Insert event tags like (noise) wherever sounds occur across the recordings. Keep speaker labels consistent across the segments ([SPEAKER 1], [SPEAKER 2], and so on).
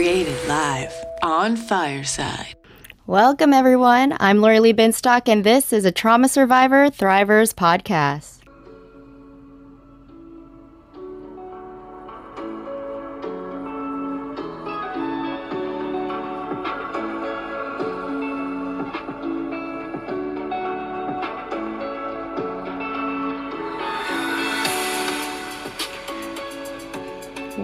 [SPEAKER 1] Created live on Fireside.
[SPEAKER 2] Welcome, everyone. I'm Lori Lee Binstock, and this is a Trauma Survivor Thrivers podcast.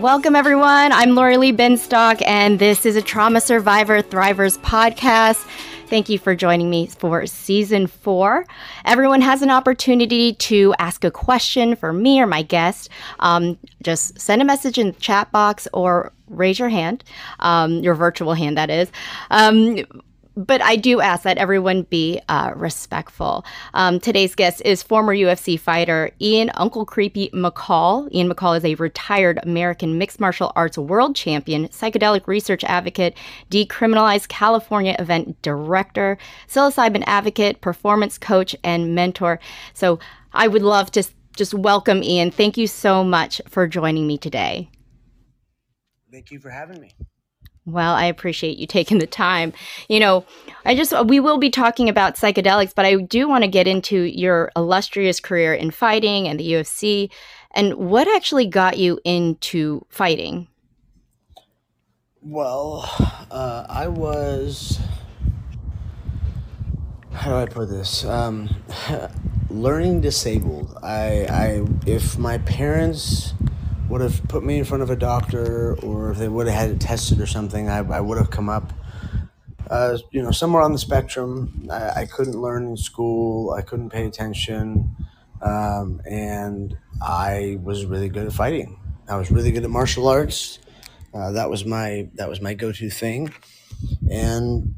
[SPEAKER 2] Welcome, everyone. I'm Lori Lee Binstock, and this is a Trauma Survivor Thrivers podcast. Thank you for joining me for season four. Everyone has an opportunity to ask a question for me or my guest. Um, just send a message in the chat box or raise your hand, um, your virtual hand, that is. Um, but I do ask that everyone be uh, respectful. Um, today's guest is former UFC fighter Ian Uncle Creepy McCall. Ian McCall is a retired American mixed martial arts world champion, psychedelic research advocate, Decriminalize California event director, psilocybin advocate, performance coach, and mentor. So I would love to just welcome Ian. Thank you so much for joining me today.
[SPEAKER 3] Thank you for having me.
[SPEAKER 2] Well, I appreciate you (laughs) taking the time. You know, I just, we will be talking about psychedelics, but I do want to get into your illustrious career in fighting and the UFC and what actually got you into fighting.
[SPEAKER 3] Well, uh, I was, how do I put this? Um, (laughs) learning disabled. I, I, if my parents, would have put me in front of a doctor or if they would have had it tested or something, I, I would have come up, uh, you know, somewhere on the spectrum. I, I, couldn't learn in school. I couldn't pay attention. Um, and I was really good at fighting. I was really good at martial arts. Uh, that was my that was my go-to thing. And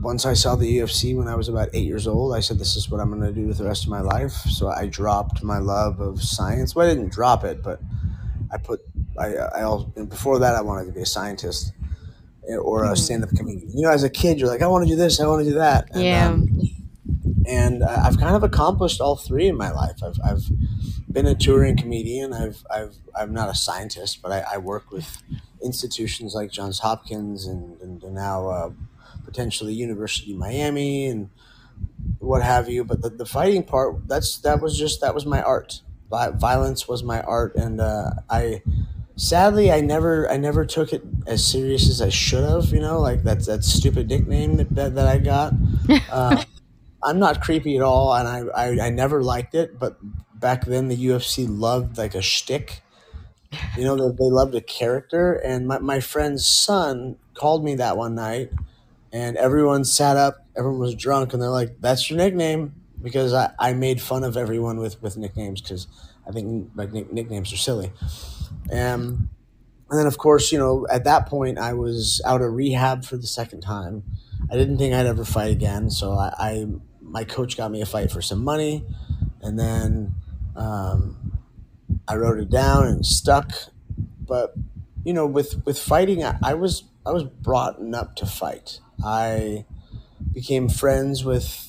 [SPEAKER 3] once I saw the UFC when I was about eight years old, I said, "This is what I'm going to do with the rest of my life." So I dropped my love of science. Well, I didn't drop it, but I put I I also, before that I wanted to be a scientist or a hmm. stand-up comedian. You know, as a kid, you're like, I want to do this, I want to do that.
[SPEAKER 2] And, yeah. Um,
[SPEAKER 3] and I've kind of accomplished all three in my life. I've, I've been a touring comedian. I've, I've, I'm not a scientist, but I, I work with institutions like Johns Hopkins and, and, and now uh, potentially University of Miami and what have you. But the, the fighting part, that's that was just that was my art violence was my art, and uh, I sadly I never I never took it as serious as I should have. You know, like that that stupid nickname that that, that I got. (laughs) Uh, I'm not creepy at all, and I, I I never liked it. But back then, the UFC loved like a shtick. You know, they, they loved a character, and my my friend's son called me that one night, and everyone sat up. Everyone was drunk, and they're like, "That's your nickname." Because I, I made fun of everyone with, with nicknames because I think like nick, nicknames are silly. Um, and then of course, you know, at that point I was out of rehab for the second time. I didn't think I'd ever fight again, so I, I my coach got me a fight for some money, and then um, I wrote it down and stuck. But you know, with with fighting, I, I was I was brought up to fight. I became friends with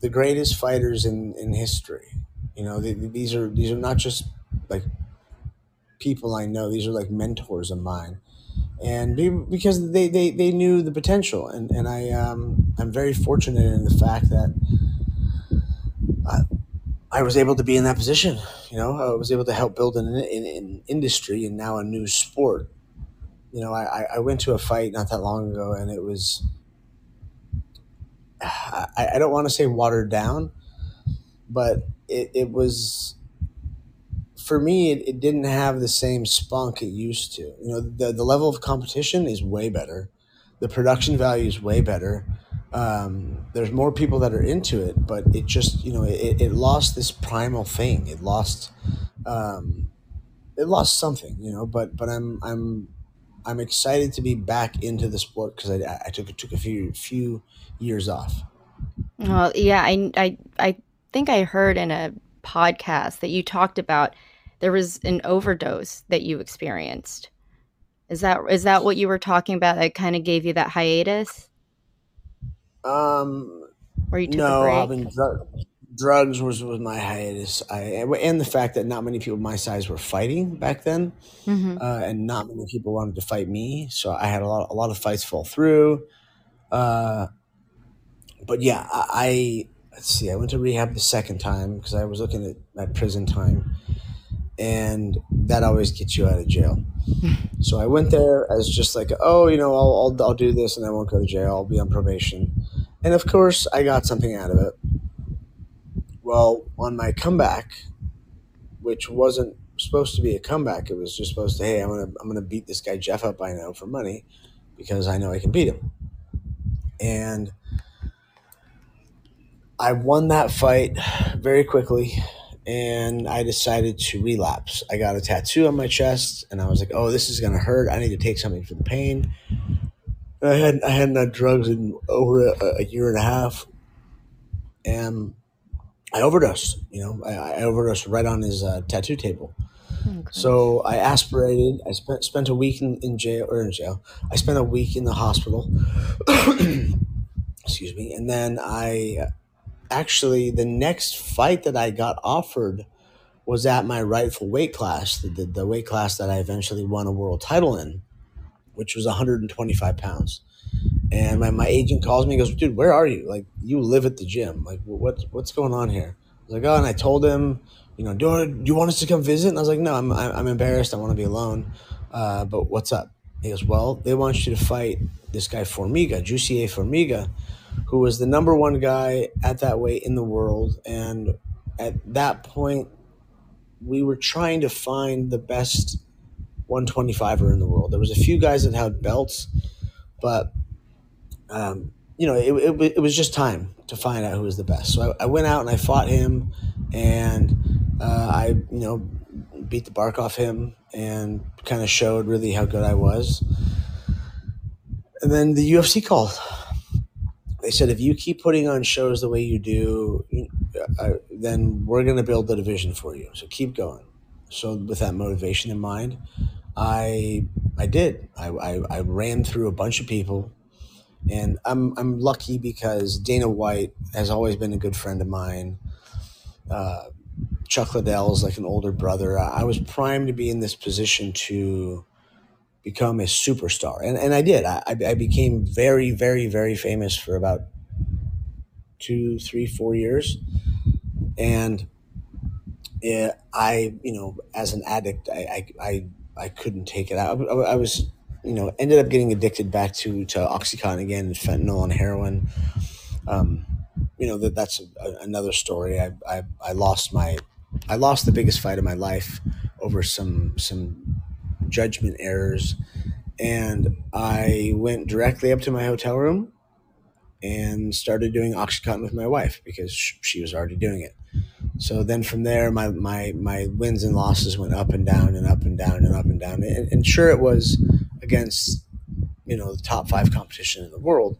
[SPEAKER 3] the greatest fighters in, in history. You know, they, these are these are not just like people I know. These are like mentors of mine, and because they, they, they knew the potential, and and I um, I'm very fortunate in the fact that I, I was able to be in that position. You know, I was able to help build an, an, an industry and now a new sport. You know, I, I went to a fight not that long ago, and it was I, I don't want to say watered down, but it, it was for me it, it didn't have the same spunk it used to. You know, the, the level of competition is way better. The production value is way better. Um, there's more people that are into it, but it just, you know, it, it lost this primal thing. It lost, um, it lost something, you know, but, but I'm, I'm, I'm excited to be back into the sport because I, I took, took a few, few years off.
[SPEAKER 2] Well, yeah, I, I, I think I heard in a podcast that you talked about there was an overdose that you experienced. Is that is that what you were talking about? That kind of gave you that hiatus.
[SPEAKER 3] Um, or you took no, I mean, dr- drugs was was my hiatus. I and the fact that not many people my size were fighting back then,
[SPEAKER 2] hmm
[SPEAKER 3] uh, and not many people wanted to fight me. So I had a lot a lot of fights fall through. Uh, but yeah, I, I let's see. I went to rehab the second time because I was looking at my prison time, and that always gets you out of jail. (laughs) So I went there as just like, oh, you know, I'll, I'll, I'll do this and I won't go to jail. I'll be on probation. And of course, I got something out of it. Well, on my comeback, which wasn't supposed to be a comeback, it was just supposed to, hey, I'm gonna I'm gonna beat this guy Jeff up by now for money because I know I can beat him. And I won that fight very quickly and I decided to relapse. I got a tattoo on my chest and I was like, oh, this is gonna hurt. I need to take something for the pain. I hadn't I hadn't had drugs in over a, a year and a half, and I overdosed. You know, I, I overdosed right on his uh, tattoo table.
[SPEAKER 2] Okay.
[SPEAKER 3] So I aspirated. I spent spent a week in, in jail or in jail. I spent a week in the hospital. (coughs) Excuse me, and then I actually the next fight that I got offered was at my rightful weight class, the, the, the weight class that I eventually won a world title in, which was 125 pounds. And my, my agent calls me goes, dude, where are you? Like, you live at the gym. Like, what, what's going on here? I was like, oh, and I told him, you know, do you, want, do you want us to come visit? And I was like, no, I'm, I'm I'm embarrassed. I want to be alone. Uh, but what's up? He goes, well, they want you to fight this guy Formiga, Jussier Formiga, who was the number one guy at that weight in the world. And at that point, we were trying to find the best 125er in the world. There was a few guys that had belts, but um, you know, it, it, it was just time to find out who was the best. So I, I went out and I fought him, and uh, I, you know, beat the bark off him and kind of showed really how good I was. And then the UFC called. They said, if you keep putting on shows the way you do, uh, then we're going to build the division for you. So keep going. So with that motivation in mind, I I did. I, I, I ran through a bunch of people and I'm I'm lucky because Dana White has always been a good friend of mine. Uh, Chuck Liddell is like an older brother. I, I was primed to be in this position to become a superstar, and and I did. I I became very very very famous for about two, three, four years, and yeah, I you know as an addict, I I I, I couldn't take it. I, I, I was you know ended up getting addicted back to to oxycontin again, and fentanyl and heroin. Um, you know that that's a, another story. I, I I lost my I lost the biggest fight of my life over some some judgment errors, and I went directly up to my hotel room and started doing oxycontin with my wife because she was already doing it. So then from there, my, my, my wins and losses went up and down and up and down and up and down. And, and sure, it was against, you know, the top five competition in the world,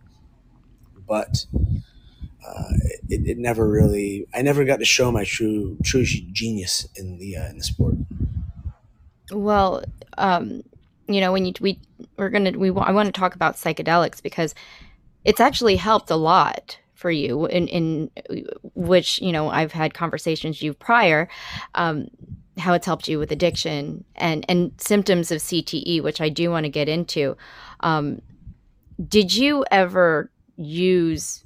[SPEAKER 3] but uh, it, it never really, I never got to show my true, true genius in the, uh, in the sport.
[SPEAKER 2] Well, um, you know, when you we we're gonna we I want to talk about psychedelics because it's actually helped a lot for you in in which you know I've had conversations you prior. Um, how it's helped you with addiction and and symptoms of CTE, which I do want to get into. Um, did you ever use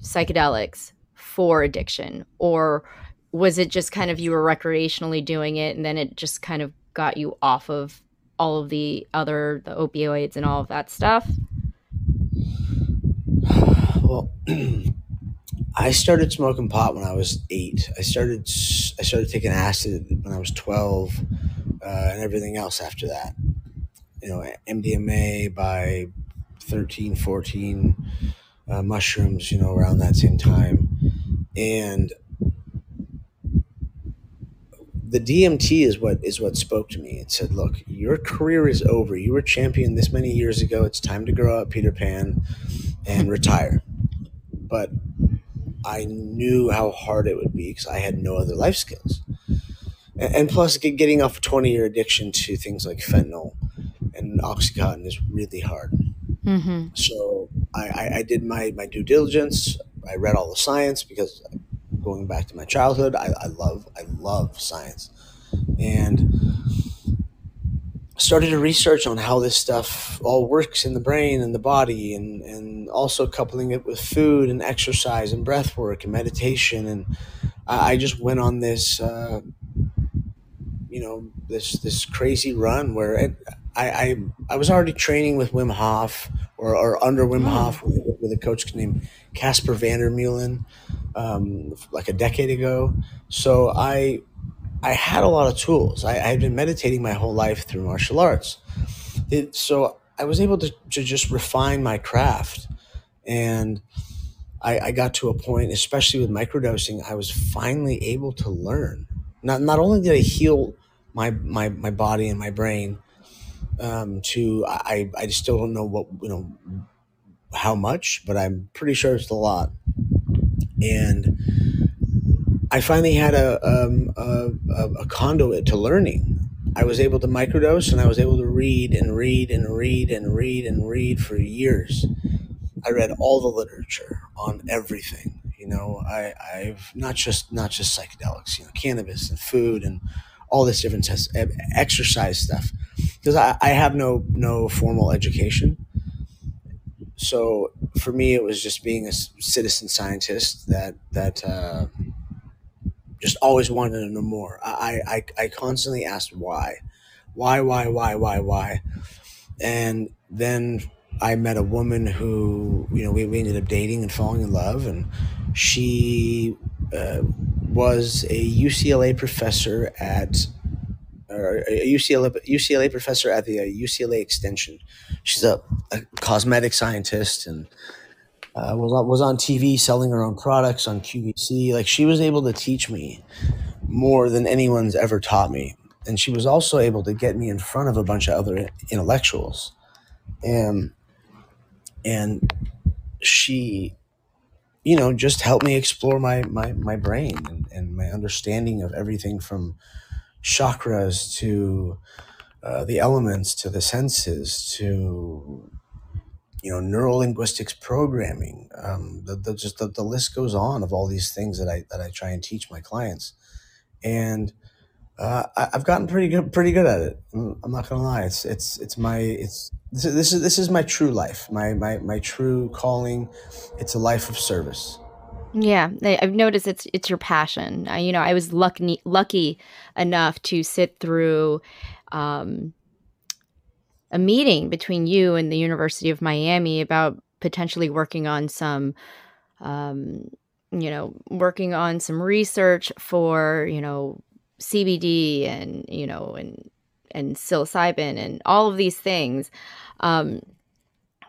[SPEAKER 2] psychedelics for addiction, or was it just kind of you were recreationally doing it, and then it just kind of got you off of all of the other the opioids and all of that stuff?
[SPEAKER 3] Well, (clears throat) I started smoking pot when I was eight. I started I started taking acid when I was twelve, uh, and everything else after that. You know, MDMA by 13, 14, uh, mushrooms. You know, around that same time, and the DMT is what is what spoke to me. It said, "Look, your career is over. You were champion this many years ago. It's time to grow up, Peter Pan, and (laughs) retire." But I knew how hard it would be because I had no other life skills, and, and plus, getting off a twenty-year addiction to things like fentanyl and oxycontin is really hard. Mm-hmm. So I, I, I did my my due diligence. I read all the science because going back to my childhood. I, I love I love science, and started to research on how this stuff all works in the brain and the body, and and also coupling it with food and exercise and breath work and meditation, and I, I just went on this. Uh, you know this this crazy run where it, I, I I was already training with Wim Hof or, or under Wim
[SPEAKER 2] Oh,
[SPEAKER 3] Hof with, with a coach named Casper Vandermeulen um, like a decade ago. So I I had a lot of tools. I, I had been meditating my whole life through martial arts. It, so I was able to, to just refine my craft. And I, I got to a point, especially with microdosing, I was finally able to learn. Not, not only did I heal my, my, my body and my brain, um, to I, I still don't know what you know how much, but I'm pretty sure it's a lot. And I finally had a, um, a, a, conduit to learning. I was able to microdose and I was able to read and read and read and read and read for years. I read all the literature on everything. You know, I, I've not just not just psychedelics, you know, cannabis and food and all this different exercise stuff. Because I, I have no no formal education, so for me it was just being a citizen scientist that that uh, just always wanted to know more. I, I I constantly asked why, why why why why why, and then I met a woman who you know we, we ended up dating and falling in love, and she uh, was a UCLA professor at or a UCLA UCLA professor at the uh, UCLA Extension. She's a, a cosmetic scientist and uh, was on, was on TV selling her own products on QVC. Like she was able to teach me more than anyone's ever taught me, and she was also able to get me in front of a bunch of other intellectuals, and and she you know just helped me explore my my my brain and, and my understanding of everything from chakras to uh, the elements to the senses to you know neural linguistics programming um, the, the just the, the list goes on of all these things that I that I try and teach my clients. And uh, I, I've gotten pretty good pretty good at it. I'm not gonna lie. It's it's it's my it's this is this is, this is my true life. My, my my true calling. It's a life of service.
[SPEAKER 2] Yeah, I've noticed it's it's your passion. I, you know, I was lucky lucky enough to sit through um, a meeting between you and the University of Miami about potentially working on some, um, you know, working on some research for you know CBD and you know and and psilocybin and all of these things. Um,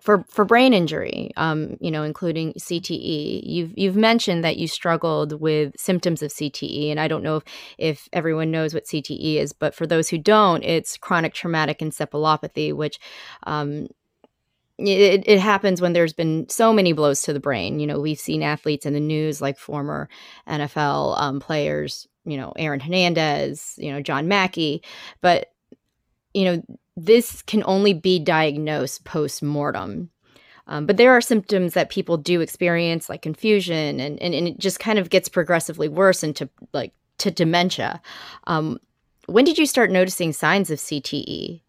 [SPEAKER 2] for for brain injury, um, you know, including CTE. You've you've mentioned that you struggled with symptoms of CTE, and I don't know if, if everyone knows what CTE is, but for those who don't, it's chronic traumatic encephalopathy, which um, it, it happens when there's been so many blows to the brain. You know, we've seen athletes in the news like former NFL um, players, you know, Aaron Hernandez, you know, John Mackey, but you know this can only be diagnosed post mortem. Um, but there are symptoms that people do experience, like confusion, and, and, and it just kind of gets progressively worse into like to dementia. Um, when did you start noticing signs of CTE?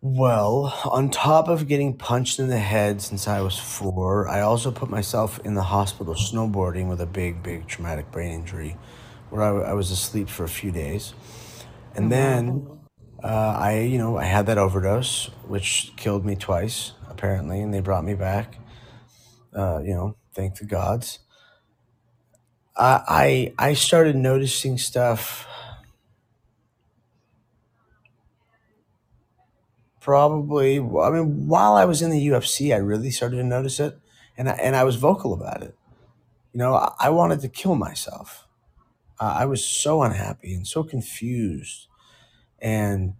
[SPEAKER 3] Well, on top of getting punched in the head since I was four, I also put myself in the hospital snowboarding with a big, big traumatic brain injury where I, I was asleep for a few days. And then uh, I, you know, I had that overdose, which killed me twice, apparently, and they brought me back. Uh, you know, thank the gods. I, I I started noticing stuff probably. I mean, while I was in the UFC, I really started to notice it, and I, and I was vocal about it. You know, I, I wanted to kill myself. Uh, I was so unhappy and so confused and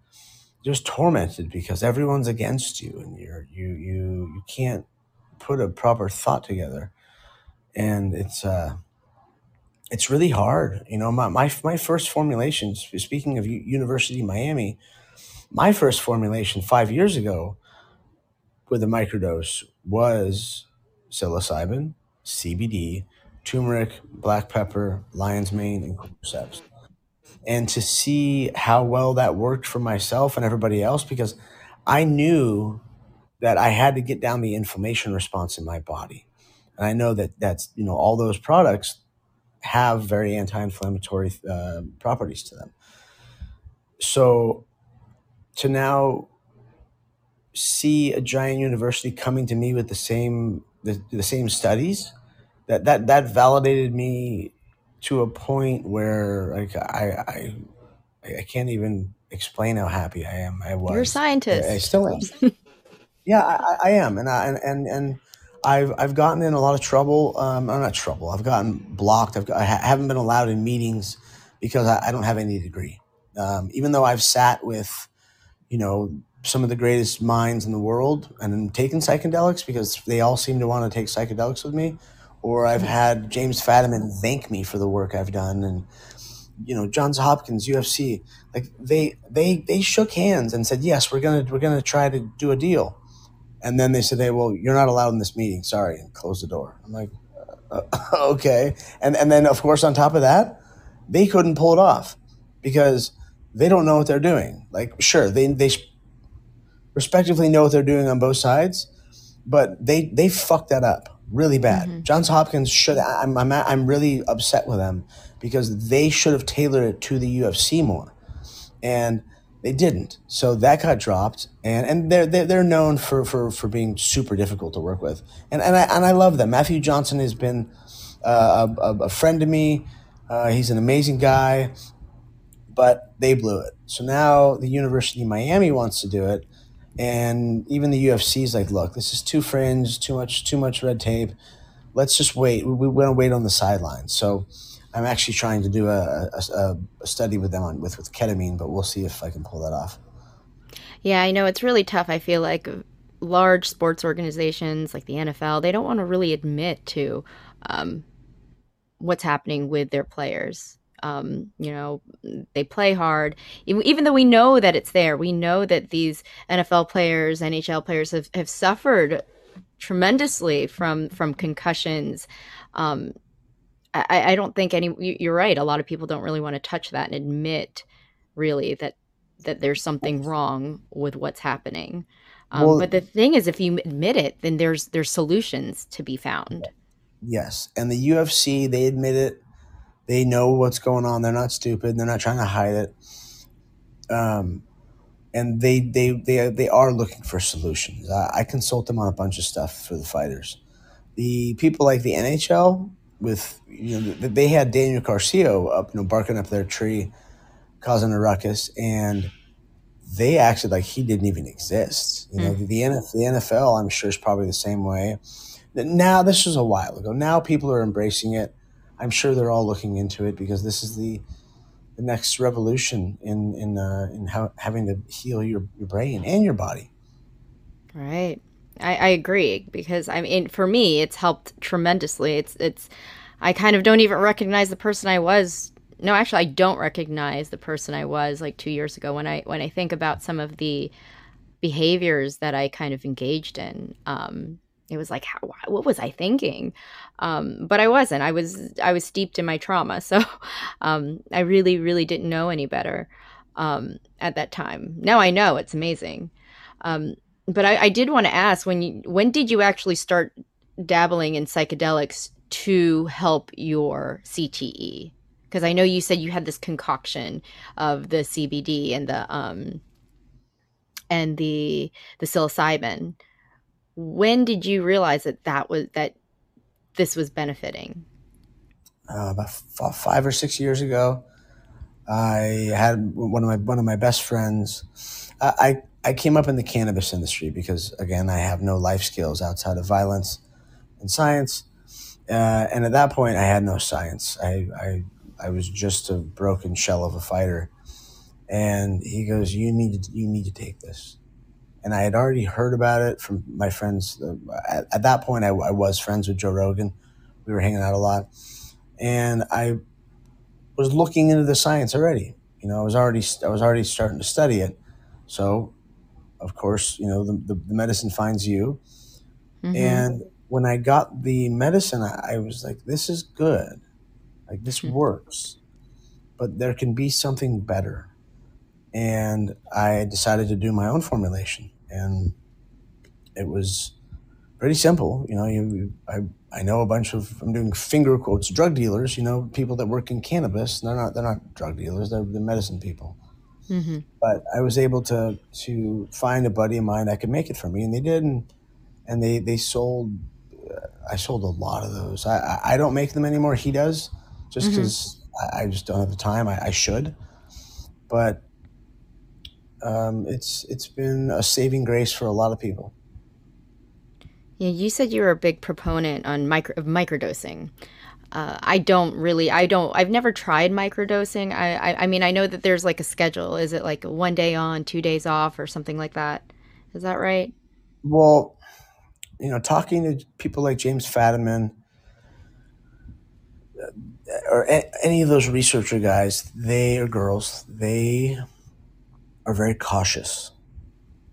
[SPEAKER 3] just tormented because everyone's against you and you're you you you can't put a proper thought together. And it's uh it's really hard. You know my my, my first formulation speaking of U- university of miami my first formulation five years ago with a microdose was psilocybin cbd turmeric, black pepper, lion's mane, and cordyceps. And to see how well that worked for myself and everybody else, because I knew that I had to get down the inflammation response in my body. And I know that that's, you know, all those products have very anti inflammatory uh, properties to them. So to now see a giant university coming to me with the same the, the same studies that that that validated me to a point where like I I I can't even explain how happy I am. I was.
[SPEAKER 2] You're a scientist.
[SPEAKER 3] I, I still am. (laughs) yeah, I, I am, and I and and and I've I've gotten in a lot of trouble. Um, I'm not trouble. I've gotten blocked. I've got, I haven't been allowed in meetings because I, I don't have any degree. Um, even though I've sat with, you know, some of the greatest minds in the world and taken psychedelics because they all seem to want to take psychedelics with me, or I've had James Fadiman thank me for the work I've done, and you know, Johns Hopkins, UFC, like they they they shook hands and said, yes, we're gonna we're gonna try to do a deal and then they said, "Hey, well, you're not allowed in this meeting. Sorry," and close the door. I'm like, uh, (laughs) "Okay." And and then of course on top of that, they couldn't pull it off because they don't know what they're doing. Like, sure, they they respectively know what they're doing on both sides, but they they fucked that up really bad. Mm-hmm. Johns Hopkins should. I'm I'm I'm really upset with them because they should have tailored it to the UFC more, and they didn't. So that got dropped, and and they're they're, they're known for, for for being super difficult to work with, and and I and I love them. Matthew Johnson has been uh, a, a, friend to me. Uh, he's an amazing guy, but they blew it. So now the University of Miami wants to do it, and even the UFC is like, look, this is too fringe, too much, too much red tape. Let's just wait. We, want to wait on the sidelines. So I'm actually trying to do a, a, a study with them on with with ketamine, but we'll see if I can pull that off.
[SPEAKER 2] Yeah, I know it's really tough. I feel like large sports organizations like the NFL, they don't want to really admit to um, what's happening with their players. Um, you know, they play hard, even though we know that it's there. We know that these NFL players, NHL players have, have suffered tremendously from from concussions. Um, I, I don't think any. You're right. A lot of people don't really want to touch that and admit, really, that that there's something wrong with what's happening. Um, well, but the thing is, if you admit it, then there's there's solutions to be found.
[SPEAKER 3] Yes, and the UFC they admit it. They know what's going on. They're not stupid. They're not trying to hide it. Um, and they they they they are looking for solutions. I, I consult them on a bunch of stuff for the fighters. The people like the NHL, with you know they had Daniel Carcillo up you know barking up their tree, causing a ruckus, and they acted like he didn't even exist. You know mm. the, the NFL I'm sure is probably the same way. Now this was a while ago. Now people are embracing it. I'm sure they're all looking into it because this is the the next revolution in in uh, in how, having to heal your, your brain and your body.
[SPEAKER 2] Right. I, I agree because I mean for me it's helped tremendously. It's it's I kind of don't even recognize the person I was. No, actually I don't recognize the person I was like 2 years ago when I when I think about some of the behaviors that I kind of engaged in. Um it was like how, what was i thinking? Um, but i wasn't. I was i was steeped in my trauma. (laughs) So um, i really really didn't know any better um, at that time. Now i know. It's amazing. Um, but I, I did want to ask when you when did you actually start dabbling in psychedelics to help your CTE? Because I know you said you had this concoction of the CBD and the um and the the psilocybin. When did you realize that that was that this was benefiting?
[SPEAKER 3] Uh, about f- five or six years ago, I had one of my one of my best friends. I I came up in the cannabis industry because, again, I have no life skills outside of violence and science. Uh, and at that point, I had no science. I, I, I was just a broken shell of a fighter. And he goes, "You need to, you need to take this." And I had already heard about it from my friends. At, at that point, I, I was friends with Joe Rogan. We were hanging out a lot, and I was looking into the science already. You know, I was already I was already starting to study it. So of course, you know, the, the, the medicine finds you. Mm-hmm. And when I got the medicine, I, I was like, this is good. Like, this
[SPEAKER 2] Hmm.
[SPEAKER 3] works, but there can be something better. And I decided to do my own formulation. And it was pretty simple. You know, you, I, I know a bunch of, I'm doing finger quotes, drug dealers, you know, people that work in cannabis. They're not, they're not drug dealers, they're the medicine people
[SPEAKER 2] hmm
[SPEAKER 3] but I was able to to find a buddy of mine that could make it for me, and they did, and, and they they sold. Uh, I sold a lot of those. I I, don't make them anymore. He does, just because I, I just don't have the time. I, I should, but um, it's it's been a saving grace for a lot of people.
[SPEAKER 2] Yeah, you said you were a big proponent on micro of microdosing. Uh, I don't really, I don't, I've never tried microdosing. I, I, I mean, I know that there's like a schedule. Is it like one day on, two days off, or something like that? Is that right?
[SPEAKER 3] Well, you know, talking to people like James Fadiman or a- any of those researcher guys, they or girls, they are very cautious.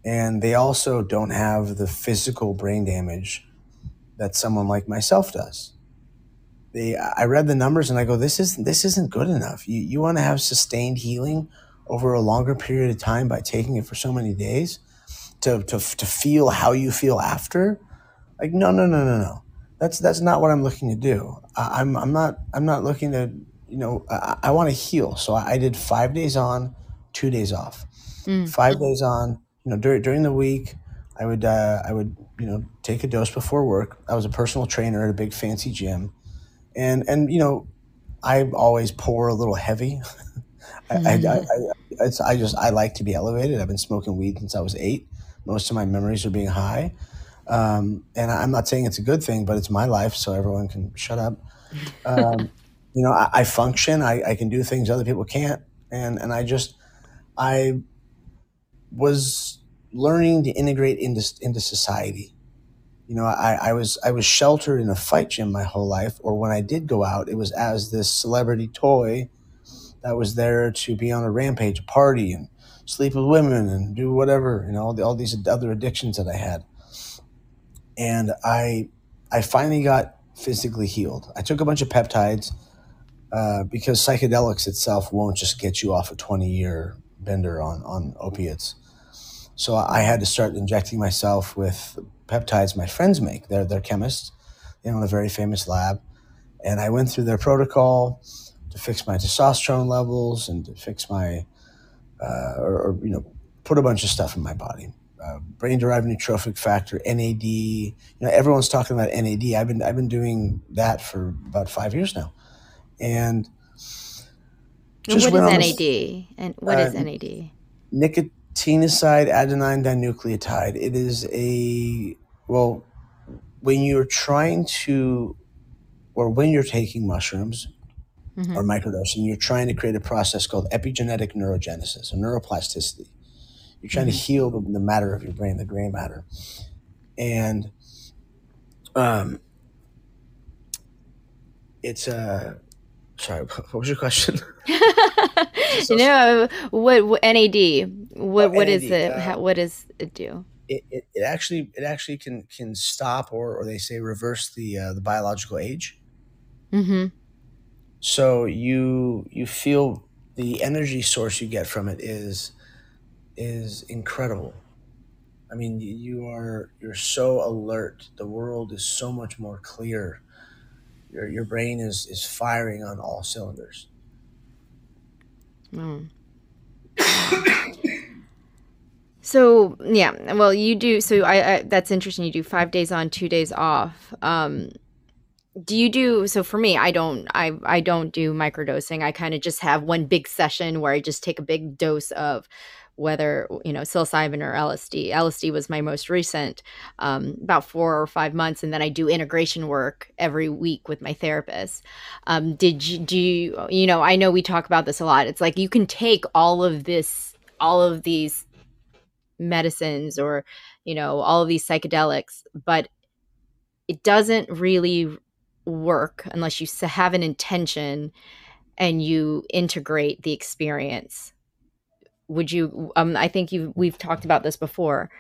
[SPEAKER 3] And they also don't have the physical brain damage that someone like myself does. They, I read the numbers and I go, this isn't, this isn't good enough. You, you want to have sustained healing over a longer period of time by taking it for so many days to, to, to feel how you feel after? Like, no, no, no, no, no. That's, that's not what I'm looking to do. I, I'm, I'm not, I'm not looking to, you know, I, I want to heal. So I, I did five days on, two days off
[SPEAKER 2] Mm.
[SPEAKER 3] five days on. You know, during during the week, I would uh, I would you know take a dose before work. I was a personal trainer at a big fancy gym, and and you know, I always pour a little heavy. (laughs) I, I, I, I, it's, I just I like to be elevated. I've been smoking weed since I was eight. Most of my memories are being high, um, and I'm not saying it's a good thing, but it's my life, so everyone can shut up. (laughs) Um, you know, I, I function. I, I can do things other people can't, and and I just I was learning to integrate into into society. You know, I, I was I was sheltered in a fight gym my whole life, or when I did go out, it was as this celebrity toy that was there to be on a rampage, party, and sleep with women and do whatever. You know, all, the, all these other addictions that I had, and I I finally got physically healed. I took a bunch of peptides uh, because psychedelics itself won't just get you off a twenty year bender on on opiates. So I had to start injecting myself with peptides my friends make. They're they're chemists. They own a very famous lab, and I went through their protocol to fix my testosterone levels and to fix my uh, or, or you know put a bunch of stuff in my body. Uh, brain derived neurotrophic factor NAD. You know everyone's talking about NAD. I've been I've been doing that for about five years now, and
[SPEAKER 2] And what is NAD?
[SPEAKER 3] this-
[SPEAKER 2] And what is
[SPEAKER 3] Uh,
[SPEAKER 2] NAD?
[SPEAKER 3] Nicotinoside adenine dinucleotide. It is a well, when you're trying to, or when you're taking mushrooms
[SPEAKER 2] Mhm.
[SPEAKER 3] or microdosing, you're trying to create a process called epigenetic neurogenesis or neuroplasticity. You're trying to heal the, the matter of your brain, the gray matter, and um, it's a. Sorry, (laughs) what was your question? (laughs)
[SPEAKER 2] you know what, what NAD? What
[SPEAKER 3] Oh,
[SPEAKER 2] what is
[SPEAKER 3] NAD,
[SPEAKER 2] it?
[SPEAKER 3] uh,
[SPEAKER 2] How, what does it do?
[SPEAKER 3] it, it, it actually it actually can can stop or or they say reverse the uh, the biological age.
[SPEAKER 2] Mm-hmm.
[SPEAKER 3] So you you feel the energy source you get from it is is incredible. I mean, you are you're so alert. The world is so much more clear. Your your brain is is firing on all cylinders.
[SPEAKER 2] Mm. (coughs) So yeah, well, you do. So I, I that's interesting. You do five days on, two days off. Um, do you do so? For me, I don't. I I don't do microdosing. I kind of just have one big session where I just take a big dose of whether you know psilocybin or LSD. LSD was my most recent, um, about four or five months, and then I do integration work every week with my therapist. Um, did you do you, you know? I know we talk about this a lot. It's like you can take all of this, all of these medicines, or you know, all of these psychedelics, but it doesn't really work unless you have an intention and you integrate the experience would you um i think you we've talked about this before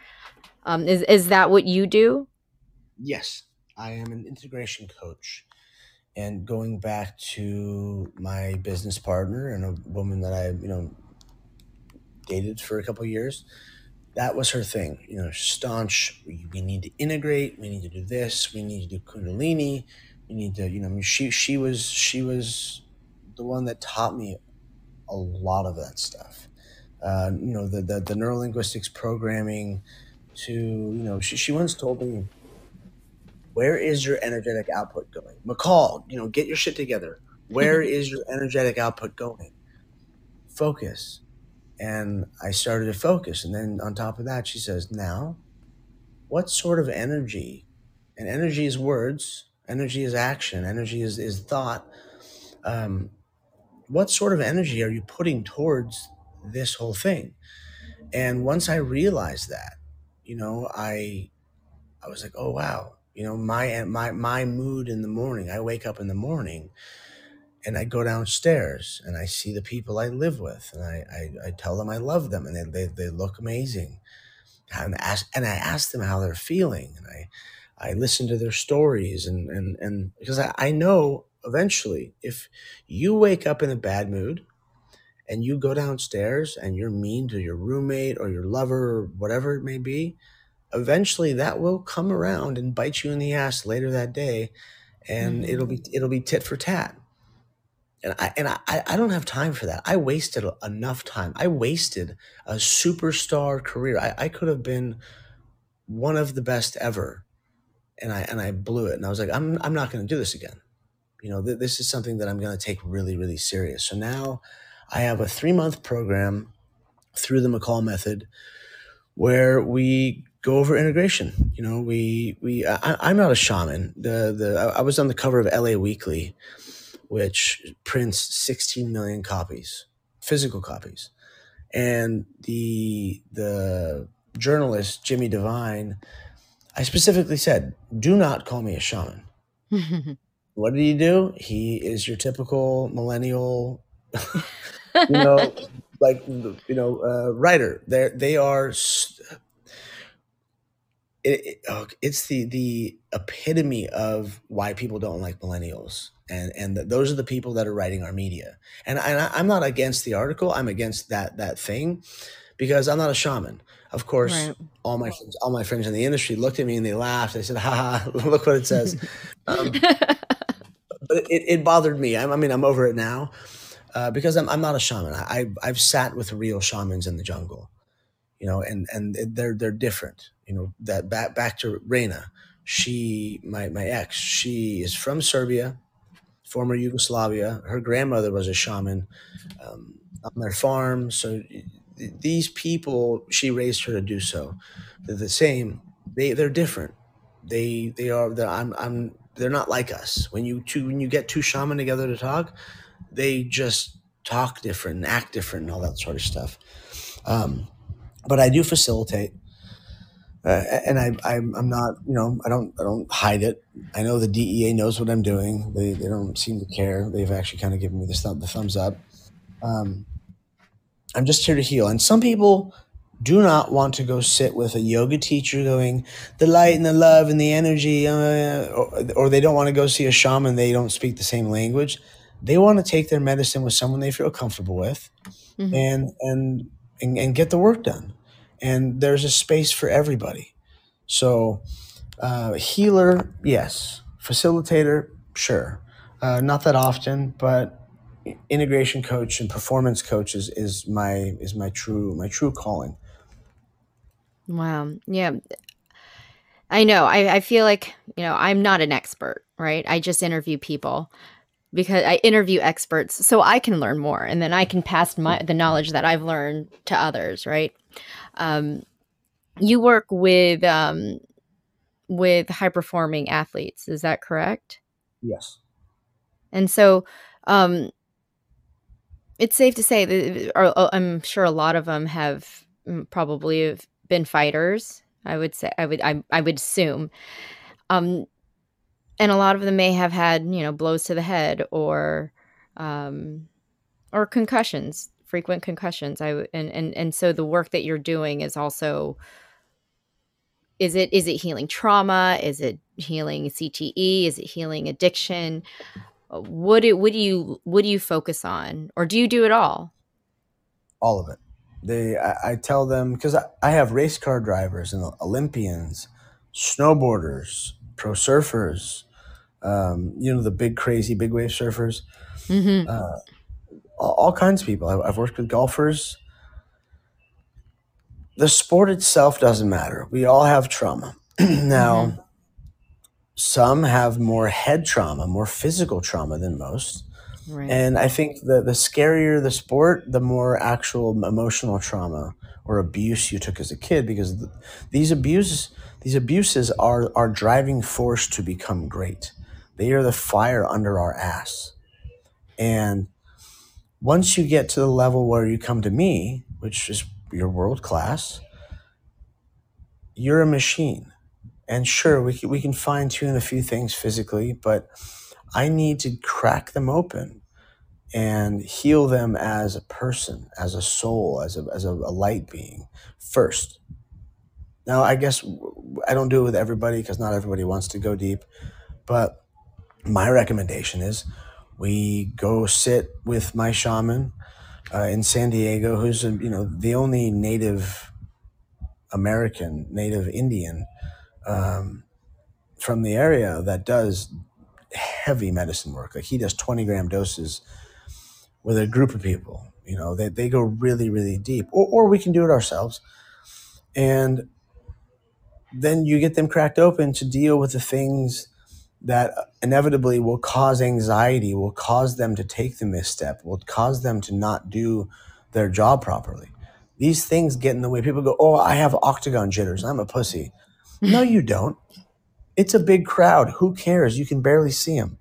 [SPEAKER 2] um is is that what you do
[SPEAKER 3] Yes, I am an integration coach. And going back to my business partner and a woman that I, you know, dated for a couple years, that was her thing. You know, staunch. We, we need to integrate. We need to do this. We need to do Kundalini. We need to, you know, I mean, she she was she was the one that taught me a lot of that stuff. Uh, you know, the the, the neurolinguistics programming. To you know, she she once told me where is your energetic output going? McCall, you know, get your shit together. (laughs) Where is your energetic output going? Focus. And I started to focus. And then on top of that, she says, Now, what sort of energy? And energy is words, energy is action, energy is, is thought. Um, what sort of energy are you putting towards this whole thing? And once I realized that, you know, I I was like, oh wow, you know my my my mood in the morning i wake up in the morning and i go downstairs and i see the people i live with and i i, I tell them i love them and they, they, they look amazing and, ask, and i ask them how they're feeling and i i listen to their stories and and and because i, I know eventually if you wake up in a bad mood and you go downstairs and you're mean to your roommate or your lover or whatever it may be eventually that will come around and bite you in the ass later that day and mm-hmm. it'll be it'll be tit for tat and I and I, I don't have time for that. I wasted enough time. I wasted a superstar career. I, I could have been one of the best ever, and I and I blew it. And I was like, I'm I'm not going to do this again. You know, th- this is something that I'm going to take really really serious. So now, I have a three month program through the McCall method, where we go over integration. You know, we we I, am not a shaman. The the I was on the cover of LA Weekly, which prints 16 million copies, physical copies, and the the journalist Jimmy Devine, I specifically said, do not call me a shaman. (laughs) what did he do? He is your typical millennial, (laughs) you know, (laughs) like you know, uh, writer. They they are. St- it, it, oh, it's the the epitome of why people don't like millennials and and the, those are the people that are writing our media and, and I, i'm not against the article i'm against that that thing because i'm not a shaman of course right. all my friends all my friends in the industry looked at me and they laughed they said ha (laughs) look what it says (laughs) um, but it, it bothered me I, I mean i'm over it now uh, because I'm, I'm not a shaman I, I've sat with real shamans in the jungle you know, and and they're they're different. You know, that back back to Reina, she my my ex, she is from Serbia, former Yugoslavia. Her grandmother was a shaman um, on their farm. So these people, she raised her to do so. They're the same. They they're different. They they are. They're, I'm I'm. They're not like us. When you two when you get two shaman together to talk, they just talk different and act different and all that sort of stuff. Um, but I do facilitate. Uh, and I, I'm, I'm not, you know, I don't, I don't hide it. I know the DEA knows what I'm doing. They, they don't seem to care. They've actually kind of given me the, thumb, the thumbs up. Um, I'm just here to heal. And some people do not want to go sit with a yoga teacher going the light and the love and the energy, uh, or, or they don't want to go see a shaman. They don't speak the same language. They want to take their medicine with someone they feel comfortable with, mm-hmm. and and and, and get the work done. And there's a space for everybody. So, uh, healer, yes. Facilitator, sure. Uh, not that often, but integration coach and performance coach is, is my is my true my true calling.
[SPEAKER 2] Wow. Yeah. I know. I, I feel like, you know, I'm not an expert, right? I just interview people because I interview experts so I can learn more and then I can pass my the knowledge that I've learned to others, right? Um, you work with um, with high performing athletes, is that correct?
[SPEAKER 3] Yes.
[SPEAKER 2] And so um, it's safe to say that or, uh, I'm sure a lot of them have mm, probably been fighters. I would say I would I, I would assume. Um, and a lot of them may have had you know blows to the head or um, or concussions frequent concussions i and and and so the work that you're doing is also is it is it healing trauma? Is it healing CTE? Is it healing addiction? What do what do you what do you focus on, or do you do it all?
[SPEAKER 3] All of it. They, I, I tell them because I, I have race car drivers and Olympians, snowboarders, pro surfers, um, you know the big crazy big wave surfers,
[SPEAKER 2] Mm-hmm.
[SPEAKER 3] uh, all, all kinds of people. I, I've worked with golfers. The sport itself doesn't matter. We all have trauma. (clears throat) now,
[SPEAKER 2] Mm-hmm.
[SPEAKER 3] some have more head trauma, more physical trauma than most.
[SPEAKER 2] Right.
[SPEAKER 3] And I think the, the scarier the sport, the more actual emotional trauma or abuse you took as a kid, because th- these abuses, these abuses are our driving force to become great. They are the fire under our ass. And once you get to the level where you come to me, which is you're world class, you're a machine. And sure, we can, we can fine tune a few things physically, but I need to crack them open and heal them as a person, as a soul, as a, as a, a light being first. Now, I guess I don't do it with everybody because not everybody wants to go deep, but my recommendation is we go sit with my shaman uh, in San Diego, who's you know the only Native American, Native Indian um, from the area that does heavy medicine work. Like he does twenty gram doses with a group of people. You know, they, they go really, really deep. Or, or we can do it ourselves. And then you get them cracked open to deal with the things that inevitably will cause anxiety, will cause them to take the misstep, will cause them to not do their job properly. These things get in the way. People go, Oh, I have octagon jitters. I'm a pussy. No, you don't. It's a big crowd. Who cares? You can barely see them.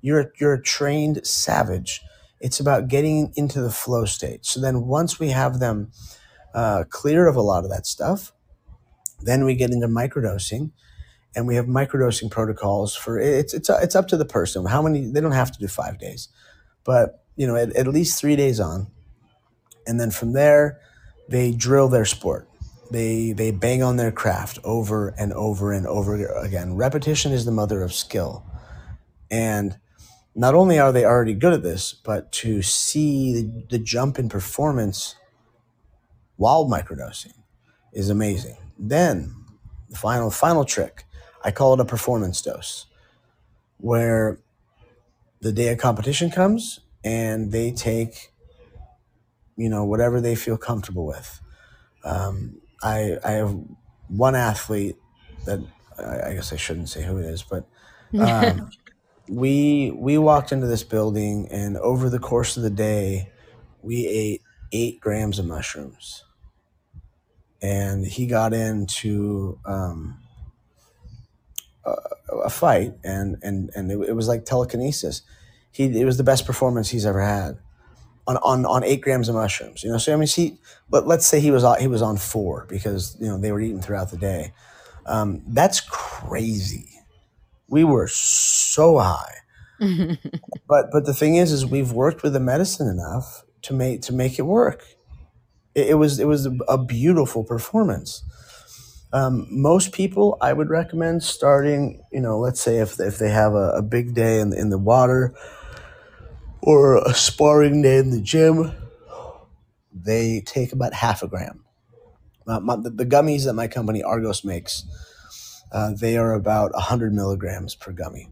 [SPEAKER 3] You're, you're a trained savage. It's about getting into the flow state. So then once we have them uh, clear of a lot of that stuff, then we get into microdosing and we have microdosing protocols for it's it's it's up to the person. How many they don't have to do five days but you know at, at least three days on. And then from there they drill their sport. They they bang on their craft over and over and over again. Repetition is the mother of skill. And not only are they already good at this but to see the, the jump in performance while microdosing is amazing. Then the final final trick i call it a performance dose where the day of competition comes and they take you know whatever they feel comfortable with. Um, I, I have one athlete that I, I guess I shouldn't say who it is, but (laughs) um, we we walked into this building and over the course of the day, we ate eight grams of mushrooms, and he got into um, a, a fight, and and and it, it was like telekinesis. He it was the best performance he's ever had on, on, on eight grams of mushrooms. You know, so I mean, see, but let's say he was on, he was on four because you know they were eating throughout the day. Um, that's crazy. We were so high, (laughs) but but the thing is, is we've worked with the medicine enough to make to make it work. It, it was it was a beautiful performance. Um, most people, I would recommend starting. You know, let's say if if they have a, a big day in in the water or a sparring day in the gym, they take about half a gram. Uh, my, the, the gummies that my company Argos makes, uh, they are about 100 milligrams per gummy.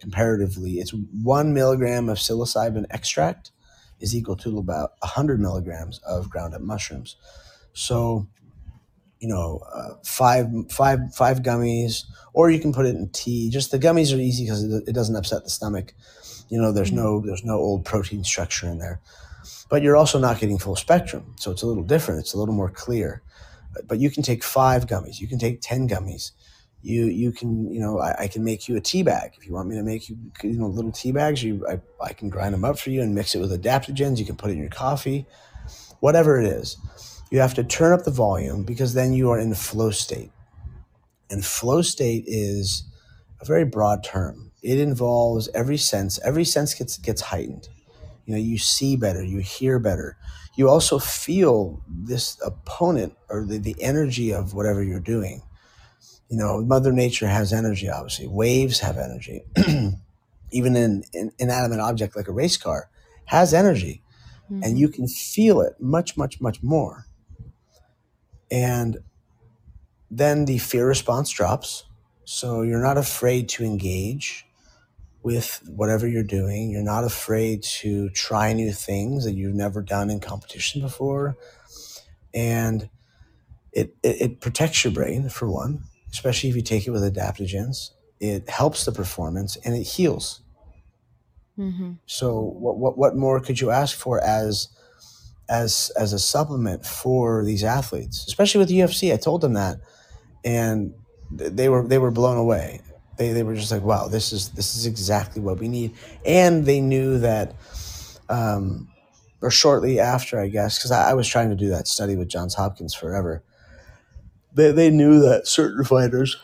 [SPEAKER 3] Comparatively, it's one milligram of psilocybin extract is equal to about 100 milligrams of ground up mushrooms. So, you know, uh, five, five, five gummies, or you can put it in tea. Just the gummies are easy because it, it doesn't upset the stomach. You know, there's no there's no old protein structure in there, but you're also not getting full spectrum, so it's a little different. It's a little more clear. But, but you can take five gummies. You can take ten gummies. You you can you know I, I can make you a tea bag if you want me to make you you know little tea bags. You I, I can grind them up for you and mix it with adaptogens. You can put it in your coffee, whatever it is. You have to turn up the volume because then you are in flow state, and flow state is a very broad term it involves every sense every sense gets gets heightened you know you see better you hear better you also feel this opponent or the, the energy of whatever you're doing You know, Mother Nature has energy, obviously. Waves have energy. (clears throat) Even an in, inanimate object like a race car has energy, and
[SPEAKER 2] Mhm.
[SPEAKER 3] you can feel it much, much, much more. And then the fear response drops. So you're not afraid to engage with whatever you're doing. You're not afraid to try new things that you've never done in competition before. And it, it, it protects your brain, for one, especially if you take it with adaptogens. It helps the performance and it heals.
[SPEAKER 2] Mhm.
[SPEAKER 3] So what, what, what more could you ask for as as as a supplement for these athletes, especially with UFC? I told them that, and they were they were blown away. They, they were just like, wow, this is this is exactly what we need, and they knew that, um, or shortly after, I guess, because I, I was trying to do that study with Johns Hopkins forever. They they knew that certain fighters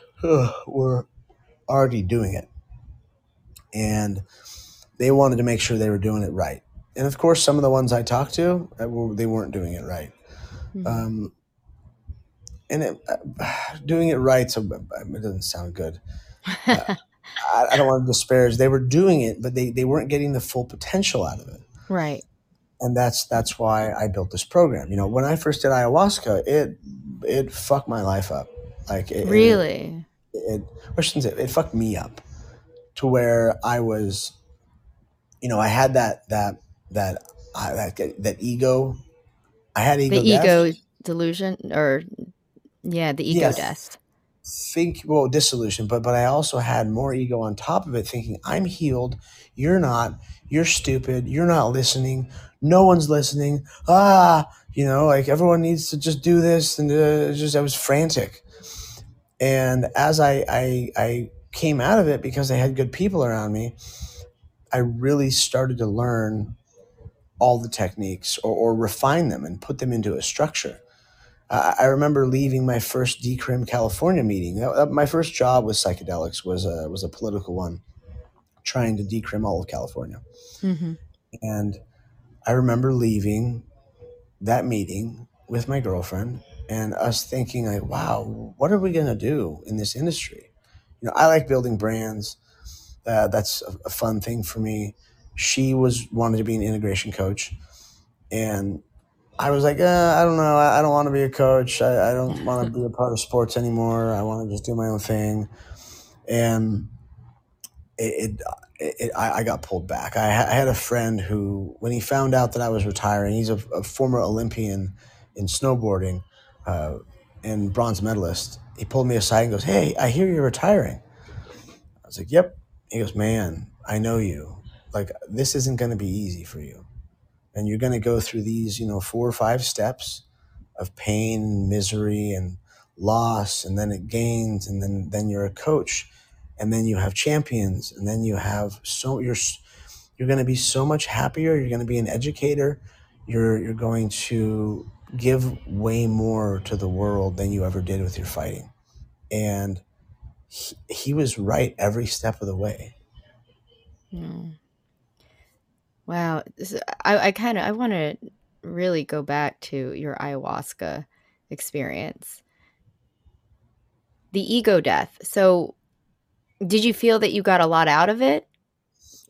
[SPEAKER 3] were already doing it, and they wanted to make sure they were doing it right. And of course, some of the ones I talked to, uh, they weren't doing it right.
[SPEAKER 2] Mhm.
[SPEAKER 3] Um, and it, uh, (sighs) doing it right, so it doesn't sound good. (laughs) I, I don't want to disparage. They were doing it, but they, they weren't getting the full potential out of it.
[SPEAKER 2] right.
[SPEAKER 3] And that's that's why I built this program. You know, when I first did ayahuasca, it it fucked my life up. Like it, it-
[SPEAKER 2] Really?
[SPEAKER 3] it, shouldn't say, it fucked me up to where I was, you know, I had that that that uh, that that ego. I had ego.
[SPEAKER 2] The
[SPEAKER 3] death.
[SPEAKER 2] ego delusion or yeah, the ego
[SPEAKER 3] Yes.
[SPEAKER 2] death.
[SPEAKER 3] think well dissolution but but i also had more ego on top of it thinking i'm healed you're not you're stupid you're not listening no one's listening ah you know like everyone needs to just do this and uh, just i was frantic and as I, I i came out of it because i had good people around me i really started to learn all the techniques or, or refine them and put them into a structure I I remember leaving my first Decrim California meeting. That- that- My first job with psychedelics was a was a political one, trying to decrim all of California.
[SPEAKER 2] hmm
[SPEAKER 3] And I remember leaving that meeting with my girlfriend and us thinking like, "Wow, what are we gonna do in this industry?" You know, I like building brands. Uh, that's a, a fun thing for me. She was wanted to be an integration coach, and I was like, uh, I don't know. I, I don't want to be a coach. I, I don't (laughs) want to be a part of sports anymore. I want to just do my own thing. And it, it, it I, I got pulled back. I, ha- I had a friend who, when he found out that I was retiring, he's a, a former Olympian in snowboarding uh, and bronze medalist. He pulled me aside and goes, Hey, I hear you're retiring. I was like, Yep. He goes, Man, I know you. Like, this isn't going to be easy for you. And you're going to go through these you know four or five steps of pain misery and loss and then it gains and then then you're a coach and then you have champions and then you have so you're you're going to be so much happier you're going to be an educator you're you're going to give way more to the world than you ever did with your fighting. And he, he was right every step of the way.
[SPEAKER 2] Mm. Wow. I, I kind of I want to really go back to your ayahuasca experience. The ego death. So, did you feel that you got a lot out of it?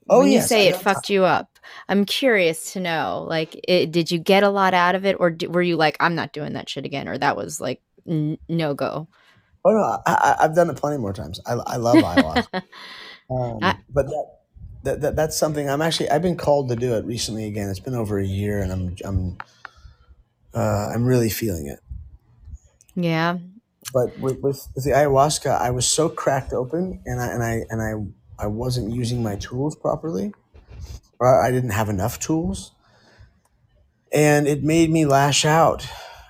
[SPEAKER 3] Oh,
[SPEAKER 2] when you say
[SPEAKER 3] I
[SPEAKER 2] it fucked you up, I'm curious to know. Like, it, did you get a lot out of it, or d- were you like, I'm not doing that shit again, or that was like n- no go?
[SPEAKER 3] oh no I, I, i've done it plenty more times i, I love (laughs) ayahuasca Um,
[SPEAKER 2] I-
[SPEAKER 3] but that, that, that that's something I'm actually I've been called to do it recently again. It's been over a year, and I'm I'm uh, I'm really feeling it.
[SPEAKER 2] yeah.
[SPEAKER 3] But with, with, with the ayahuasca, I was so cracked open, and I and I and I I wasn't using my tools properly, or I didn't have enough tools, and it made me lash out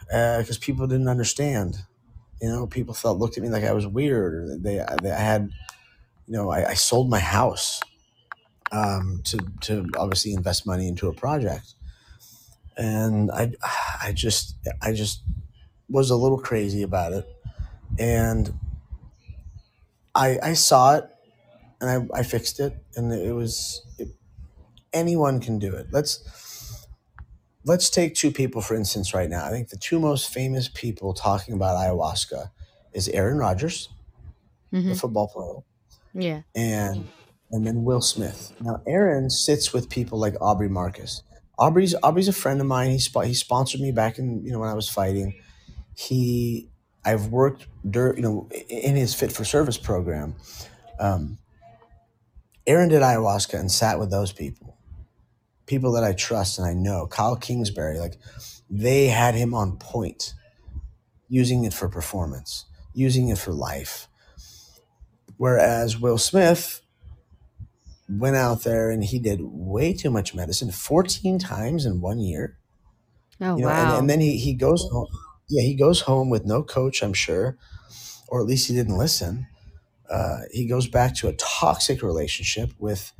[SPEAKER 3] because people didn't understand. You know, people felt looked at me like I was weird, or they, they I had, you know, I, I sold my house um, to to obviously invest money into a project, and I I just I just was a little crazy about it, and I I saw it, and I, I fixed it, and it was it, anyone can do it. Let's let's take two people for instance right now. I think the two most famous people talking about ayahuasca is Aaron Rodgers
[SPEAKER 2] hmm
[SPEAKER 3] the football player,
[SPEAKER 2] Yeah.
[SPEAKER 3] and and then Will Smith. Now Aaron sits with people like Aubrey Marcus. Aubrey's Aubrey's a friend of mine. He spo- he sponsored me back in you know when I was fighting. He I've worked dur- you know in his fit for service program. Um, Aaron did ayahuasca and sat with those people, people that I trust and I know. Kyle Kingsbury, like they had him on point, using it for performance, using it for life. Whereas Will Smith went out there and he did way too much medicine 14 times in one year
[SPEAKER 2] Oh
[SPEAKER 3] you know and,
[SPEAKER 2] wow.
[SPEAKER 3] and then he, he goes home yeah he goes home with no coach i'm sure or at least he didn't listen uh, he goes back to a toxic relationship with